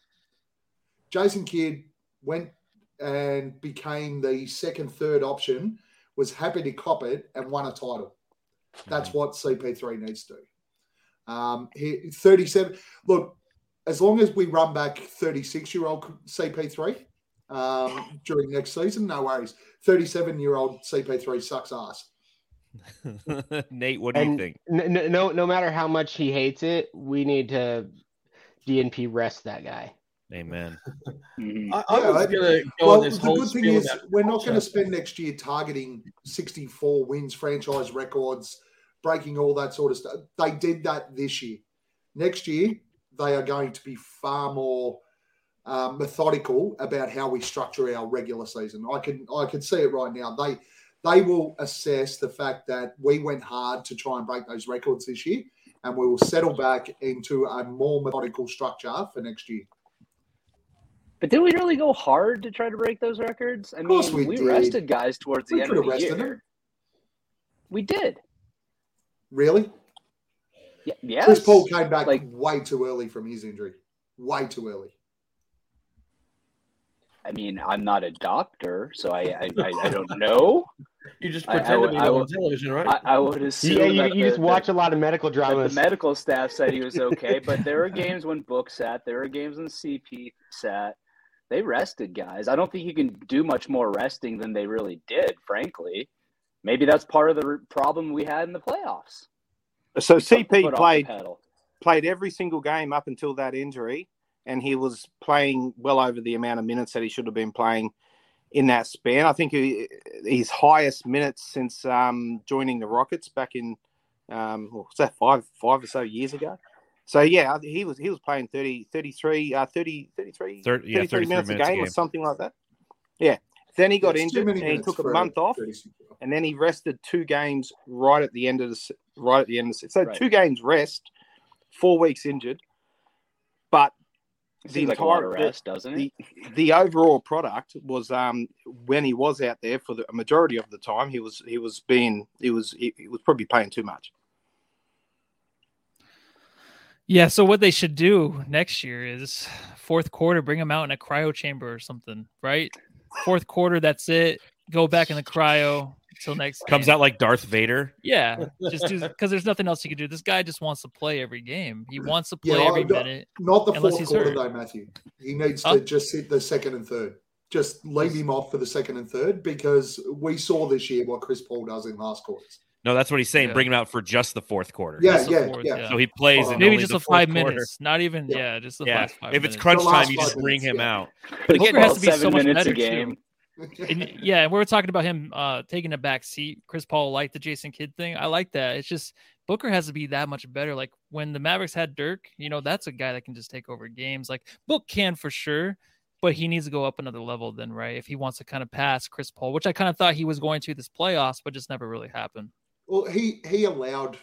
Jason Kidd went and became the second, third option. Was happy to cop it and won a title. That's what CP3 needs to do. Um, he, 37. Look, as long as we run back 36 year old CP3 um, during next season, no worries. 37 year old CP3 sucks ass. Nate, what do you think? n- no, no matter how much he hates it, we need to DNP rest that guy. Amen. Mhm. I, I Yeah, was going to go Well, on the whole good thing is we're not going to spend next year targeting 64 wins, franchise records, breaking all that sort of stuff. They did that this year. Next year, they are going to be far more um, methodical about how we structure our regular season. I can I can see it right now. They they will assess the fact that we went hard to try and break those records this year, and we will settle back into a more methodical structure for next year. But did we really go hard to try to break those records? I course mean, we we, rested guys towards the We end of the year. them. We did. Really? Yeah, yes. Chris Paul came back Like- way too early from his injury. Way too early. I mean, I'm not a doctor, so I I, I, I don't know. You just I- I to be I on television, right? I, I would assume Yeah, you, that you the- just the- watch a lot of medical that the dramas. medical staff said he was okay, but there are games when Book sat, there are games when CP sat. They rested guys. I don't think you can do much more resting than they really did, frankly. Maybe that's part of the problem we had in the playoffs. So CP Foot off the played played every single game up until that injury, and he was playing well over the amount of minutes that he should have been playing in that span. I think he, his highest minutes since um, joining the Rockets back in um, what was that five five or so years ago. So yeah, he was he was playing 30, 33, uh, 30, 33, Thir- yeah, 33 33 minutes, minutes a a game, or something like that. Yeah. Then he got It's injured and he took a month off 36. and then he rested two games right at the end of the se- right at the end of the so Right. two games rest, four weeks injured, but the Seems like a lot entire of rest, doesn't it? the, the overall product was um when he was out there for the a majority of the time he was he was being he was he, he was probably paying too much. Yeah, so what they should do next year is fourth quarter, bring him out in a cryo chamber or something, right? Fourth quarter, that's it. Go back in the cryo until next. Comes game. out like Darth Vader. Yeah, just because there's nothing else he can do. This guy just wants to play every game. He wants to play Yeah, every don't- minute. Not the Unless fourth he's quarter, hurt. though, Matthew. He needs Huh? to just sit the second and third. Just leave him off for the second and third because we saw this year what Chris Paul does in last quarters. No, that's what he's saying. Yeah. Bring him out for just the fourth quarter. Yeah, Just yeah, fourth, yeah. yeah. So he plays Hold in. Maybe only just the the five fourth quarter. minutes. Not even. Yeah. Yeah, just the Yeah. last five If it's crunch time, you five just bring minutes, him yeah. out. But Booker yeah, has to be so seven much minutes better, a game. And yeah, we were talking about him uh taking a back seat. Chris Paul liked the Jason Kidd thing. I like that. It's just Booker has to be that much better. Like when the Mavericks had Dirk, you know, that's a guy that can just take over games. Like Book can for sure, but he needs to go up another level then, right? If he wants to kind of pass Chris Paul, which I kind of thought he was going to this playoffs, but just never really happened. Well, he he allowed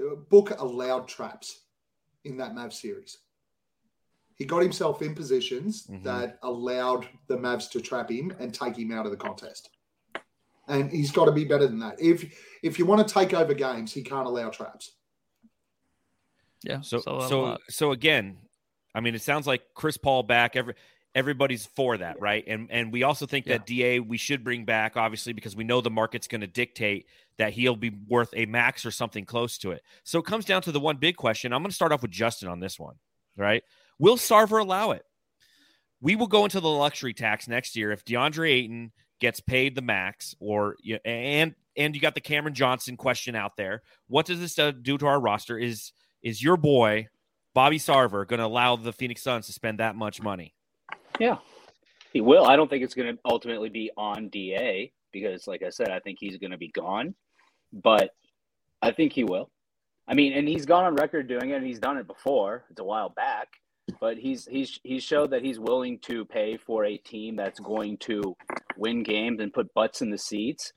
uh, Booker allowed traps in that Mavs series. He got himself in positions Mhm. that allowed the Mavs to trap him and take him out of the contest. And he's got to be better than that. If if you want to take over games, he can't allow traps. Yeah. So saw so so again, I mean, it sounds like Chris Paul back. Every everybody's for that, right? And and we also think that Da we should bring back, obviously, because we know the market's going to dictate that he'll be worth a max or something close to it. So it comes down to the one big question. I'm going to start off with Justin on this one, right? Will Sarver allow it? We will go into the luxury tax next year if DeAndre Ayton gets paid the max, or and and you got the Cameron Johnson question out there. What does this uh, do to our roster? Is is your boy Bobby Sarver going to allow the Phoenix Suns to spend that much money? Yeah, he will. I don't think it's going to ultimately be on Da because, like I said, I think he's going to be gone. But I think he will. I mean, and he's gone on record doing it, and he's done it before. It's a while back, but he's he's he's showed that he's willing to pay for a team that's going to win games and put butts in the seats,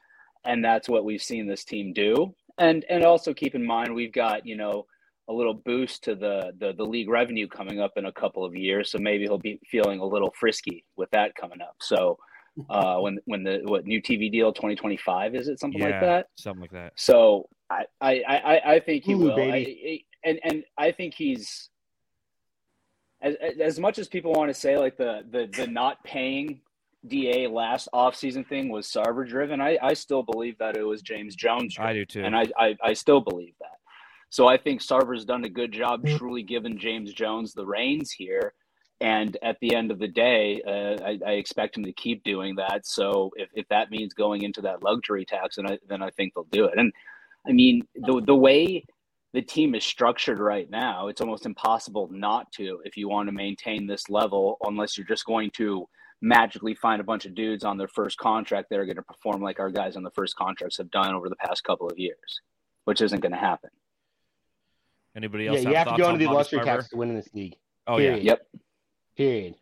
and that's what we've seen this team do. And and also keep in mind we've got you know a little boost to the, the the league revenue coming up in a couple of years. So maybe he'll be feeling a little frisky with that coming up. So uh, when when the what new TV deal twenty twenty five is it something like that? something like that. So I I I, I think he Hulu, will. baby. I, I, and and I think he's as as much as people want to say like the the the not paying DA last offseason thing was Sarver driven. I, I still believe that it was James Jones. I do too. And I, I, I still believe that. So I think Sarver's done a good job truly giving James Jones the reins here. And at the end of the day, uh, I, I, expect him to keep doing that. So if, if that means going into that luxury tax, then I, then I think they'll do it. And I mean, the, the way the team is structured right now, it's almost impossible not to if you want to maintain this level, unless you're just going to magically find a bunch of dudes on their first contract that are going to perform like our guys on the first contracts have done over the past couple of years, which isn't going to happen. Anybody else? Yeah, you have to go into the luxury tax to win in this league. Oh Period. yeah. Yep. Period.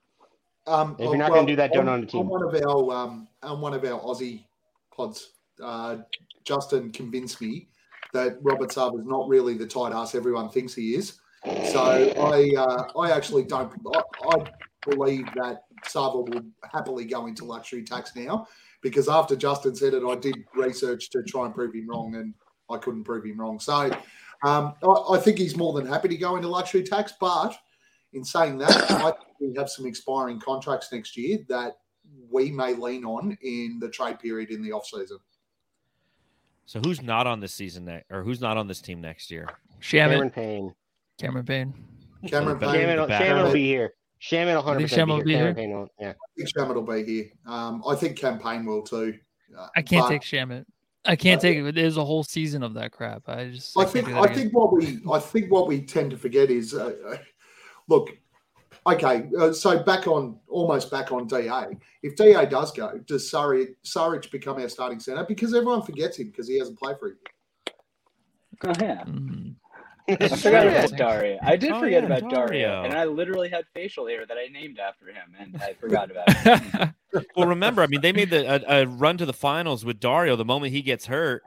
Um, If you're not gonna do that, don't on, own a team. On one of our um, on one of our Aussie pods, uh, Justin convinced me that Robert Sarver is not really the tight ass everyone thinks he is. So I uh, I actually don't. I, I believe that Sarver will happily go into luxury tax now because after Justin said it, I did research to try and prove him wrong, and I couldn't prove him wrong. So um, I, I think he's more than happy to go into luxury tax. But in saying that, I think we have some expiring contracts next year that we may lean on in the trade period in the off season. So who's not on this season ne- or who's not on this team next year? Cameron Shamet, Payne. Cameron Payne. Cameron So Payne. Shaman, will- Shaman will be here. Shaman will 100% think Shaman be will here. be Cameron here? Payne will, yeah. I think Shamet will be here. Um, I think Cam Payne will too. Uh, I can't but take Shamet. I can't take it. There's a whole season of that crap. I just. I can't think do that I again. think what we I think what we tend to forget is uh, uh, look. Okay, uh, so back on almost back on DA. If DA does go, does Surrey Surridge become our starting centre? Because everyone forgets him because he hasn't played for him. Oh, yeah. Mhm. I forgot about Dario. I did Oh, forget yeah, about Dario. Dario. and I literally had facial hair that I named after him, and I forgot about it. Well, remember, I mean, they made the a, a run to the finals with Dario. The moment he gets hurt,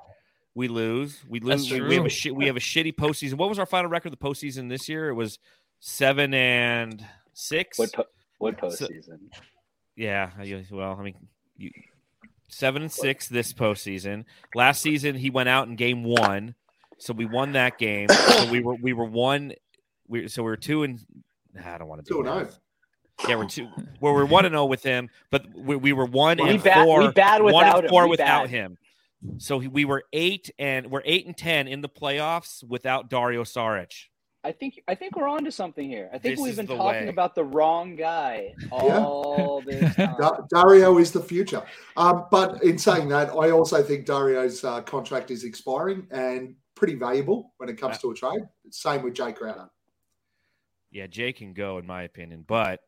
we lose. We lose. That's We, we have a true. shi- we have a shitty postseason. What was our final record of the postseason this year? It was seven and six. What po- what So- postseason? Yeah. Well, I mean, you, seven and six this postseason. Last season, he went out in game one, so we won that game. so we were we were one. We so we were two and nah, I don't want to Two and that. oh. Yeah, we're two. Well, we're one and zero with him, but we, we were one We and bad- four. we bad one without and him. four We without bad. him. So we were eight and we're eight and ten in the playoffs without Dario Saric. I think I think we're on to something here. I think This we've been talking way. about the wrong guy all this time. Da- Dario is the future. Um, but in saying that, I also think Dario's uh, contract is expiring and pretty valuable when it comes to a trade. Same with Jae Crowder. Yeah, Jay can go in my opinion, but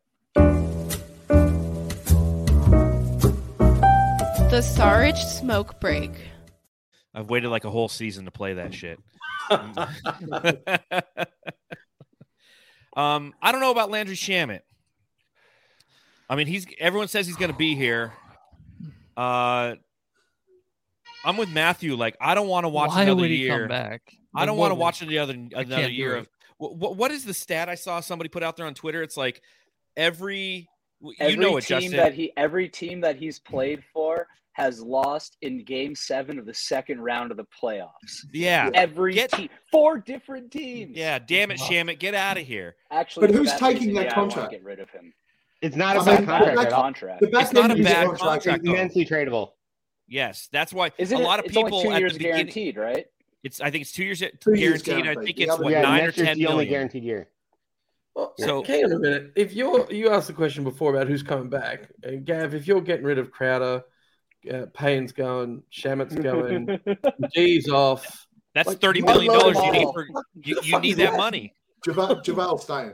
The Saric smoke break. I've waited like a whole season to play that shit. um, I don't know about Landry Shamet. I mean, he's everyone says he's going to be here. Uh, I'm with Matthew. Like, I don't want to watch Why another would he year. come back? I don't want to would- watch another another can't year of what, what is the stat I saw somebody put out there on Twitter? It's like every you Every know it, team Justin. that he every team that he's played for has lost in game seven of the second round of the playoffs. yeah, Every Get- team, four different teams. yeah. Damn it, Shamet, get out of here. Actually, But who's taking that yeah, I wanna contract? Get rid of him. It's not a I bad contract that- contract. The back It's not a bad contract contract, It's immensely tradable. Yes, that's why Isn't a it? lot of it's people only two at years the beginning. guaranteed, right? It's I think it's two years Two years guaranteed. I think it's other- what yeah, nine or next year's ten the only guaranteed year. Well, So- hang on a minute. If you're you asked the question before about who's coming back, and Gav, if you're getting rid of Crowder, uh, Payne's going, Shamet's going, G's off. That's Like, thirty why million load dollars you need for you, you need that that? money. JaVale, JaVale's staying.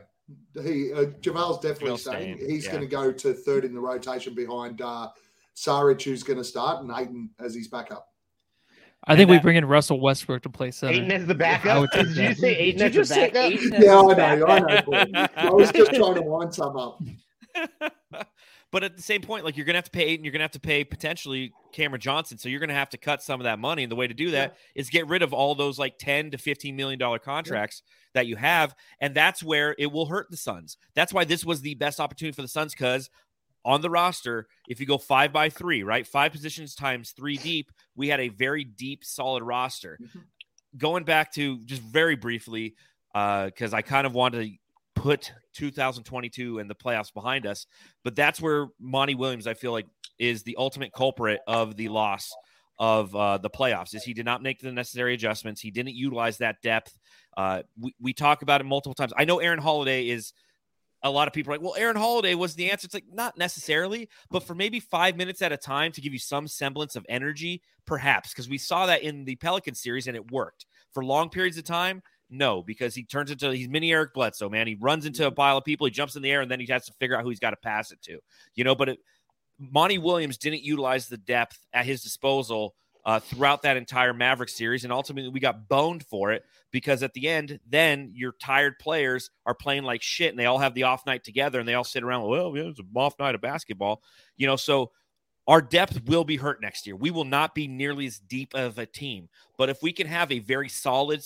He uh, JaVale's definitely JaVale's staying. staying, He's yeah. going to go to third in the rotation behind uh, Saric, who's going to start, and Ayton as his backup. I think And we that- bring in Russell Westbrook to play center. Ayton as the I backup? would take Did you say Ayton Did as you the say backup? Ayton as Yeah, I know, I backup? know. I was just trying to wind some up. but at the same point, like you're gonna have to pay Ayton, you're gonna have to pay potentially Cameron Johnson. So you're gonna have to cut some of that money. And the way to do that is get rid of all those like 10 to 15 million dollar contracts that you have. And that's where it will hurt the Suns. That's why this was the best opportunity for the Suns, because on the roster, if you go five by three, right? Five positions times three deep, we had a very deep, solid roster. Mhm. Going back to just very briefly, because I kind of wanted to put 2022 and the playoffs behind us. But that's where Monty Williams, I feel like, is the ultimate culprit of the loss of uh, the playoffs. Is he did not make the necessary adjustments. He didn't utilize that depth. Uh, we, we talk about it multiple times. I know Aaron Holiday is a lot of people like, well, Aaron Holiday was the answer. It's like not necessarily, but for maybe five minutes at a time to give you some semblance of energy, perhaps, because we saw that in the Pelican series and it worked. For long periods of time, no, because he turns into he's mini Eric Bledsoe, man. He runs into a pile of people, he jumps in the air, and then he has to figure out who he's got to pass it to. You know, but it, Monty Williams didn't utilize the depth at his disposal uh, throughout that entire Maverick series, and ultimately we got boned for it because at the end, then your tired players are playing like shit, and they all have the off night together, and they all sit around. Well, yeah, it's an off night of basketball, you know. So our depth will be hurt next year. We will not be nearly as deep of a team, but if we can have a very solid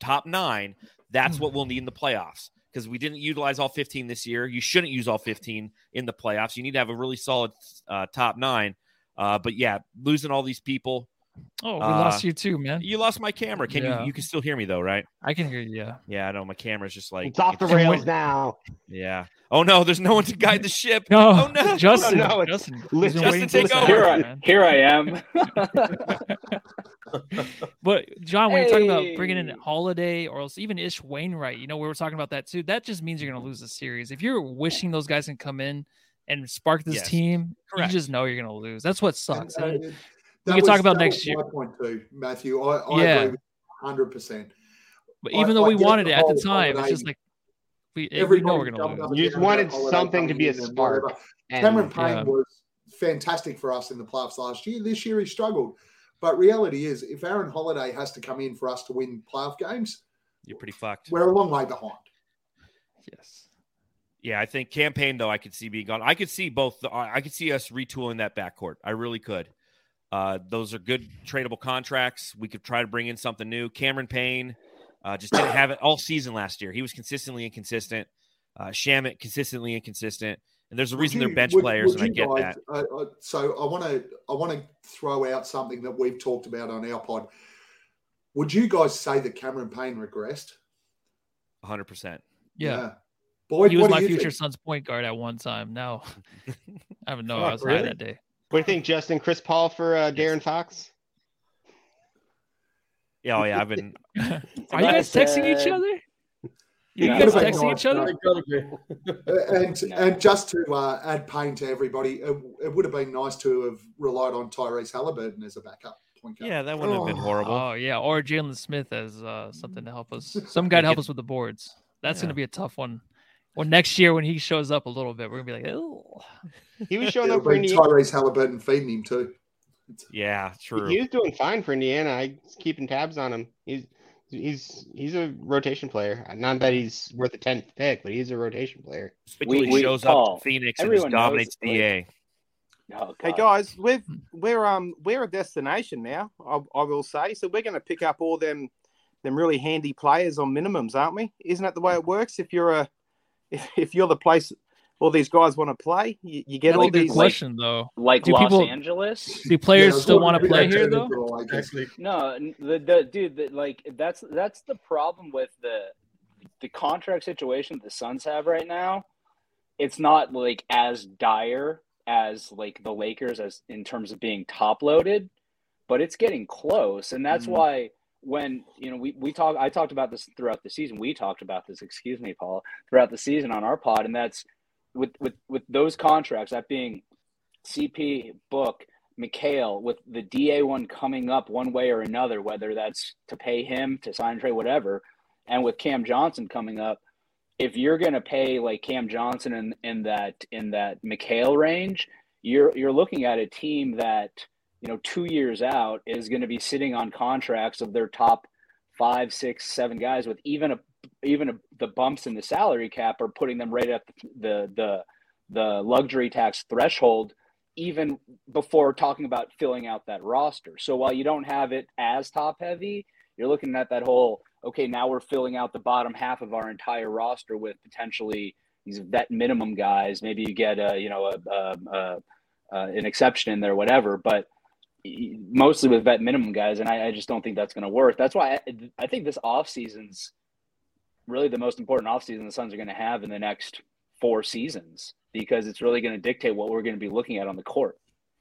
top nine, that's what we'll need in the playoffs because we didn't utilize all 15 this year. You shouldn't use all 15 in the playoffs. You need to have a really solid uh, top nine. Uh, but yeah, losing all these people. Oh, we uh, lost you too, man. You lost my camera. Can Yeah. you? You can still hear me though, right? I can hear you. Yeah. Yeah, I know my camera's just like It's off the it's- rails now. Yeah. Oh no, there's no one to guide the ship. No, Oh no, Justin. No, it's- Justin. Li- Justin, to take listen over. Here I, here I am. But John, when you're talking about bringing in Holiday or else even Ish Wainwright, you know, we were talking about that too. That just means you're going to lose the series. If you're wishing those guys can come in and spark this Yes. team, Correct. you just know you're going to lose. That's what sucks. And, And that can talk about next year. My point too, Matthew. I, I Yeah. agree hundred percent. but I- even though we wanted it at the whole time, it's just like we, we know we're going to lose. You just wanted something to be a coming in and spark. And Cameron Payne yeah. was fantastic for us in the playoffs last year. This year he struggled. But reality is, if Aaron Holiday has to come in for us to win playoff games, You're pretty fucked. we're a long way behind. Yes. Yeah, I think Cam Payne though I could see being gone. I could see both. I I could see us retooling that backcourt. I really could. Uh, those are good tradable contracts. We could try to bring in something new. Cameron Payne uh, just didn't have it all season last year. He was consistently inconsistent. Uh, Shamet consistently inconsistent. And there's a reason you- they're bench would- players, would and I get guys- that. uh, uh, so I want to I want to throw out something that we've talked about on our pod. Would you guys say that Cameron Payne regressed? 100. percent Yeah. Boyd, he was my future think? son's point guard at one time. Now, I don't know. Oh, I was high that day. What do you think, Justin? Chris Paul for uh, De'Aaron Fox? Yeah, oh yeah. I've been. Are you guys texting each other? You Yeah. guys Could've texting nice, each other? no. They gotta be. And and just to uh, add pain to everybody, it, it would have been nice to have relied on Tyrese Halliburton as a backup point guard. Yeah, that wouldn't have been horrible. Oh yeah, or Jalen Smith as uh, something to help us, some guy to help us with the boards. That's Yeah. gonna be a tough one. Well, next year when he shows up a little bit, we're gonna be like, oh, He was showing up for be Indiana. Tyrese Halliburton feeding him too. Yeah, true. He was doing fine for Indiana. I was keeping tabs on him. He's he's he's a rotation player. Not that he's worth a tenth pick, but he's a rotation player. Especially we- he shows Paul, up to Phoenix and just everyone knows, dominates like- DA. Oh, Hey guys, we've we're um we're a destination now. I, I will say so. We're going to pick up all them them really handy players on minimums, aren't we? Isn't that the way it works? If you're a if, if you're the place all these guys want to play, you, you get that's all a good these. question though. like Do Los people- Angeles. Do players Yeah, still want to play here though? into a Lakers. Exactly. No, the, the dude, the, like that's that's the problem with the the contract situation that the Suns have right now. It's not like as dire as like the Lakers as in terms of being top loaded, but it's getting close, and that's Mhm. why when you know we we talk, I talked about this throughout the season. We talked about this, excuse me, Paul, throughout the season on our pod, and that's with with with those contracts, that being CP, Book, Mikal, with the DA one coming up one way or another, whether that's to pay him to sign trade, whatever, and with Cam Johnson coming up, if you're gonna pay like Cam Johnson in, in that in that Mikal range, you're you're looking at a team that you know two years out is going to be sitting on contracts of their top five, six, seven guys with even a even a, the bumps in the salary cap are putting them right at the the the luxury tax threshold even before talking about filling out that roster. So while you don't have it as top heavy, you're looking at that whole okay, now we're filling out the bottom half of our entire roster with potentially these vet minimum guys. Maybe you get a you know a, a, a, an exception in there, whatever, but mostly with vet minimum guys, and I, I just don't think that's going to work. That's why I, I think this off season's really the most important offseason the Suns are going to have in the next four seasons because it's really going to dictate what we're going to be looking at on the court.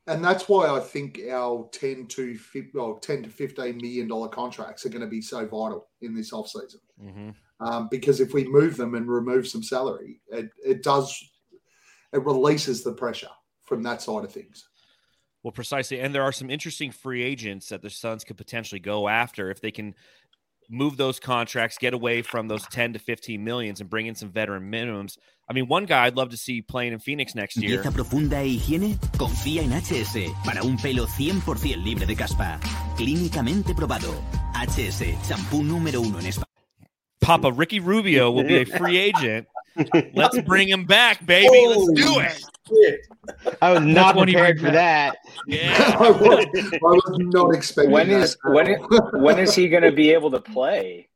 And that's why I think our 10 to 15, well, 10 to 15 million dollar contracts are going to be so vital in this offseason. Mm-hmm. Um, because if we move them and remove some salary, it, it does, it releases the pressure from that side of things. Well, precisely. And there are some interesting free agents that the Suns could potentially go after if they can move those contracts, get away from those 10 to 15 millions and bring in some veteran minimums. I mean, one guy I'd love to see playing in Phoenix next year. ¿Dieta profunda e higiene? Confía en HS para un pelo 100% libre de caspa. Clínicamente probado. HS, champú número uno en España. Papa Ricky Rubio will be a free agent. Let's bring him back, baby. Let's do it. I was not when prepared for that. Yeah. I, was, I was not expecting When that is at when all. is, when is he going to be able to play?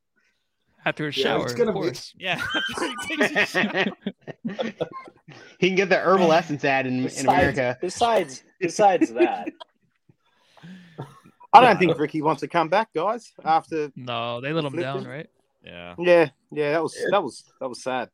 After a Yeah, shower, it's of gonna be- course. Yeah. He takes a shower. he can get the herbal essence ad in, in America. besides besides that, I don't think Ricky wants to come back, guys. After No, they let him down, right? yeah. yeah, yeah, that was that was that was sad.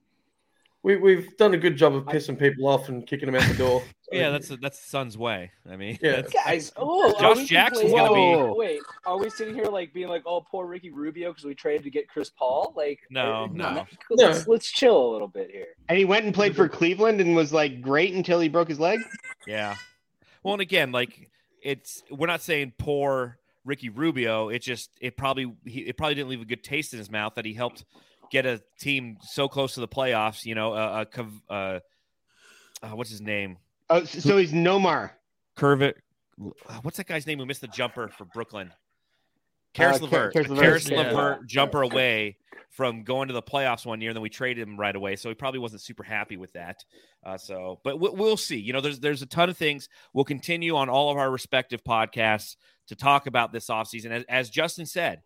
We, we've done a good job of pissing people off and kicking them out the door. Yeah, that's that's the Suns' way. I mean, Yeah. that's- guys. Oh, Josh we Jackson's gonna be- Wait, are we sitting here like being like, "Oh, poor Ricky Rubio" because we traded to get Chris Paul? Like, No, uh, no. Let's, let's chill a little bit here. And he went and played for Cleveland and was like great until he broke his leg. Yeah. Well, and again, like it's we're not saying poor Ricky Rubio. It just it probably he, it probably didn't leave a good taste in his mouth that he helped get a team so close to the playoffs. You know, uh, uh, uh, uh what's his name? Oh, so he's Nomar. Curvit. What's that guy's name who missed the jumper for Brooklyn? Caris Uh, LeVert. Caris LeVert, Caris yeah. LeVert jumper away from going to the playoffs one year, and then we traded him right away. So he probably wasn't super happy with that. Uh, so, but we- we'll see. You know, there's there's a ton of things. We'll continue on all of our respective podcasts to talk about this offseason. As, as Justin said,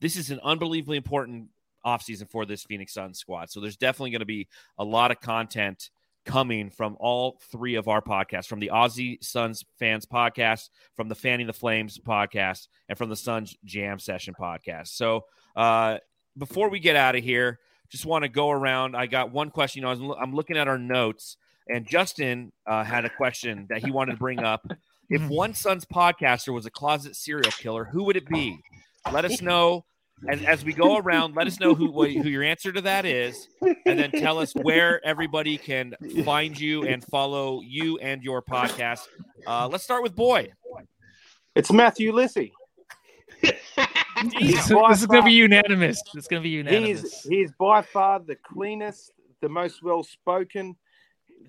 this is an unbelievably important offseason for this Phoenix Suns squad. So there's definitely going to be a lot of content coming from all three of our podcasts from the Aussie Suns fans podcast, from the Fanning the Flames podcast, and from the Suns Jam Session podcast. So, uh, before we get out of here, just want to go around. I got one question. You know, I was, I'm looking at our notes, and Justin uh, had a question that he wanted to bring up. If one Suns podcaster was a closet serial killer, who would it be? Let us know. As, as we go around, let us know who who your answer to that is, and then tell us where everybody can find you and follow you and your podcast. Uh, let's start with Boy. It's Matthew Lissy. This, by is gonna be unanimous. It's gonna be unanimous. He's, he is by far the cleanest, the most well spoken.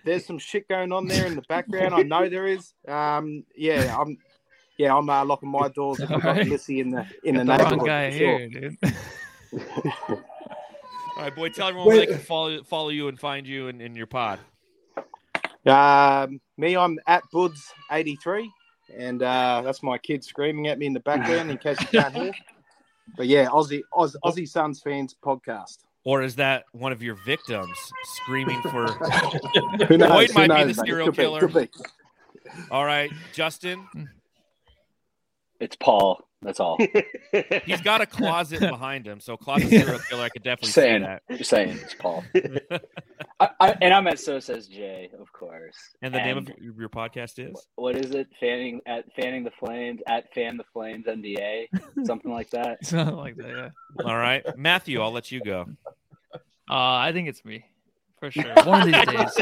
There's some shit going on there in the background. I know there is. Um, yeah, I'm. Yeah, I'm uh, locking my doors if I've got Alright. Lissy in the in the Got the wrong neighborhood. guy for sure. here, dude. All right, Boy, tell everyone where they can follow follow you and find you in, in your pod. Um, me, I'm at Buds83, and uh, that's my kid screaming at me in the background in case you can't hear. But yeah, Aussie Oz, Aussie Suns fans podcast. Or is that one of your victims screaming for? Who knows? Boyd Who might be the serial Could be, killer. be. All right, Justin, It's Paul. That's all. he's got a closet behind him, so closet serial killer. I could definitely see saying, that. just saying, it's Paul. I, I, and I'm at So Says Jay, of course. And the name of your, your podcast is? what is it? Fanning at Fanning the Flames at Fan the Flames NBA, something like that. Something like that, yeah. All right, Matthew, I'll let you go. Uh, I think it's me for sure. One of these days.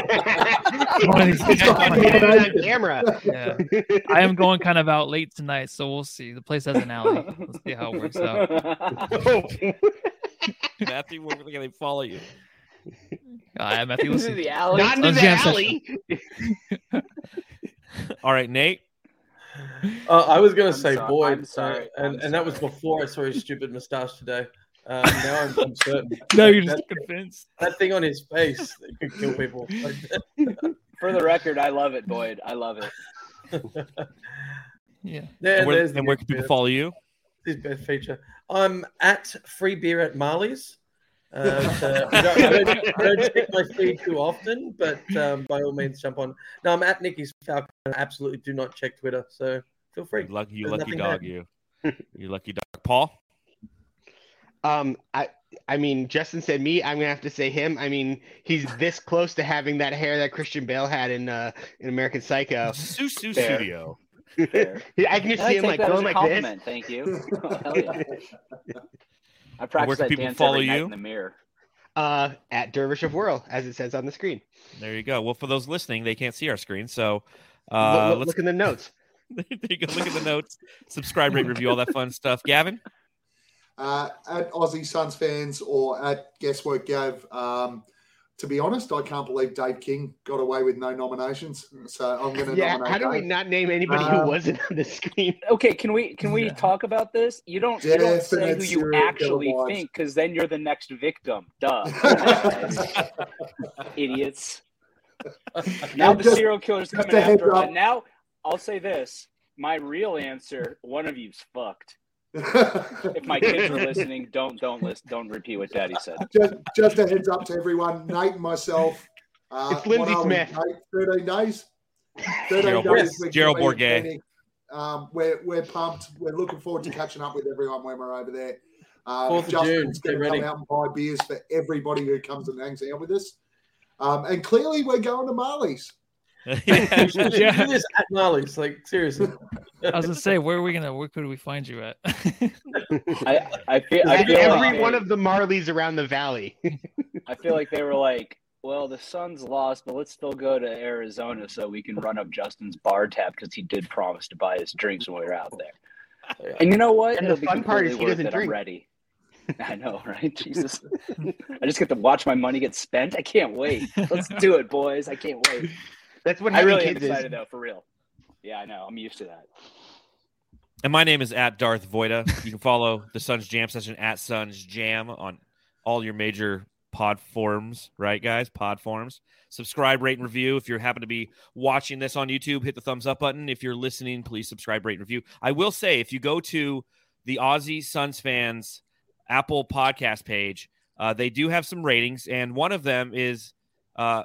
One of these days. on camera. Yeah. I am going kind of out late tonight, so we'll see. The place has an alley. Let's see how it works out. Matthew, where can they follow you? I am at Into listen. the alley. Not into the jam alley. All right, Nate. Uh, I was going I'm to say sorry- Boyd, I'm sorry, uh, and, I'm and that was before I saw his stupid mustache today. Um, now I'm, I'm certain. No, you're that, just convinced. that thing on his face that could kill people. For the record, I love it, Boyd. I love it. Yeah. there, And where, there's the and where can people bit. follow you? His best feature. I'm at free beer at Marley's. Uh, so I, don't, I, don't, I don't check my feed too often, but um, by all means, jump on. No, I'm at Nicky's Falcon. I absolutely do not check Twitter, so feel free. You lucky, you There's lucky dog, there. you. You lucky dog. Paul. Um, I I mean, Justin said me. I'm gonna have to say him. I mean, he's this close to having that hair that Christian Bale had in uh in American Psycho. Susu Fair. Studio. I can just I see him like going like this. Thank you. Hell yeah. I where practice can that people dance follow every night you? in the mirror. Uh, at Dervish of Whirl, as it says on the screen. There you go. Well, for those listening, they can't see our screen, so Look- uh, look, let's look in the notes. there you go. Look at the notes. Subscribe, rate, review, all that fun stuff. Gavin, uh, at Aussie Suns fans or at Guesswork Gav. Um, to be honest, I can't believe Dave King got away with no nominations. So I'm going to Yeah, nominate how do we not name anybody Uh, who wasn't on the screen? Okay, can we can we talk about this? You don't you don't say who you actually killer think because then you're the next victim. Duh, idiots. Now And the just- serial killer's just coming a heads after. And now I'll say this: my real answer, one of you's fucked. If my kids are listening, don't don't listen, don't repeat what Daddy said. just, just a heads up to everyone. Nate and myself. Uh, It's Lindsay what are we, Smith. Nate? 13 days? 13 Gerald- days. we're Gerald gonna Bourget. Um, we're, we're pumped. We're looking forward to catching up with everyone when we're over there. Uh, Fourth of Justin's June, going to come out and buy beers for everybody who comes and hangs out with us. Um, and clearly, we're going to Marley's. We should do this at Marley's. Like seriously. I was gonna say, where are we gonna? Where could we find you at? I I feel I feel every like one of the Marleys around the valley. I feel like they were like, well, the Suns lost, but let's still go to Arizona so we can run up Justin's bar tab because he did promise to buy us drinks when we were out there. And you know what? And the It'll be fun part is completely he worth doesn't it. I'm drink. ready. I know, right? Jesus. I just get to watch my money get spent. I can't wait. Let's do it, boys. I can't wait. That's what I having really am kids excited is. though, for real. Yeah, I know. I'm used to that. And my name is at Darth Voita. You can follow the Suns Jam session at Suns Jam on all your major pod forms, right, guys? Pod forms. Subscribe, rate, and review. If you happen to be watching this on YouTube, hit the thumbs up button. If you're listening, please subscribe, rate, and review. I will say, if you go to the Aussie Suns fans Apple podcast page, uh, they do have some ratings, and one of them is uh,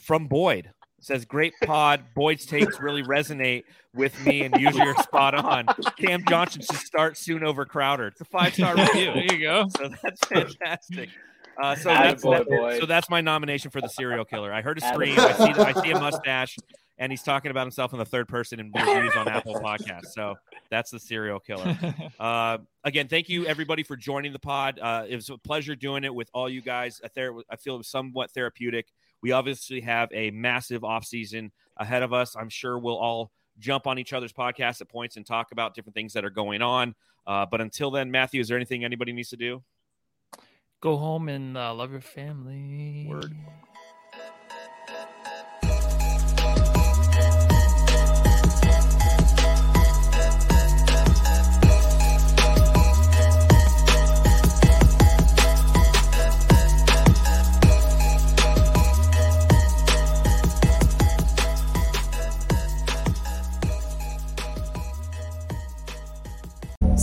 from Boyd. Says great pod. Boyd's takes really resonate with me, and usually are spot on. Cam Johnson should start soon over Crowder. It's a five star review. there you go. So that's fantastic. Uh, so that's Attaboy, that- Boyd. so that's my nomination for the serial killer. I heard a scream. I see I see a mustache, and he's talking about himself in the third person in reviews on Apple Podcast. So that's the serial killer. Uh, again, thank you everybody for joining the pod. Uh, it was a pleasure doing it with all you guys. I, ther- I feel it was somewhat therapeutic. We obviously have a massive offseason ahead of us. I'm sure we'll all jump on each other's podcasts at points and talk about different things that are going on. Uh, but until then, Matthew, is there anything anybody needs to do? Go home and uh, love your family. Word.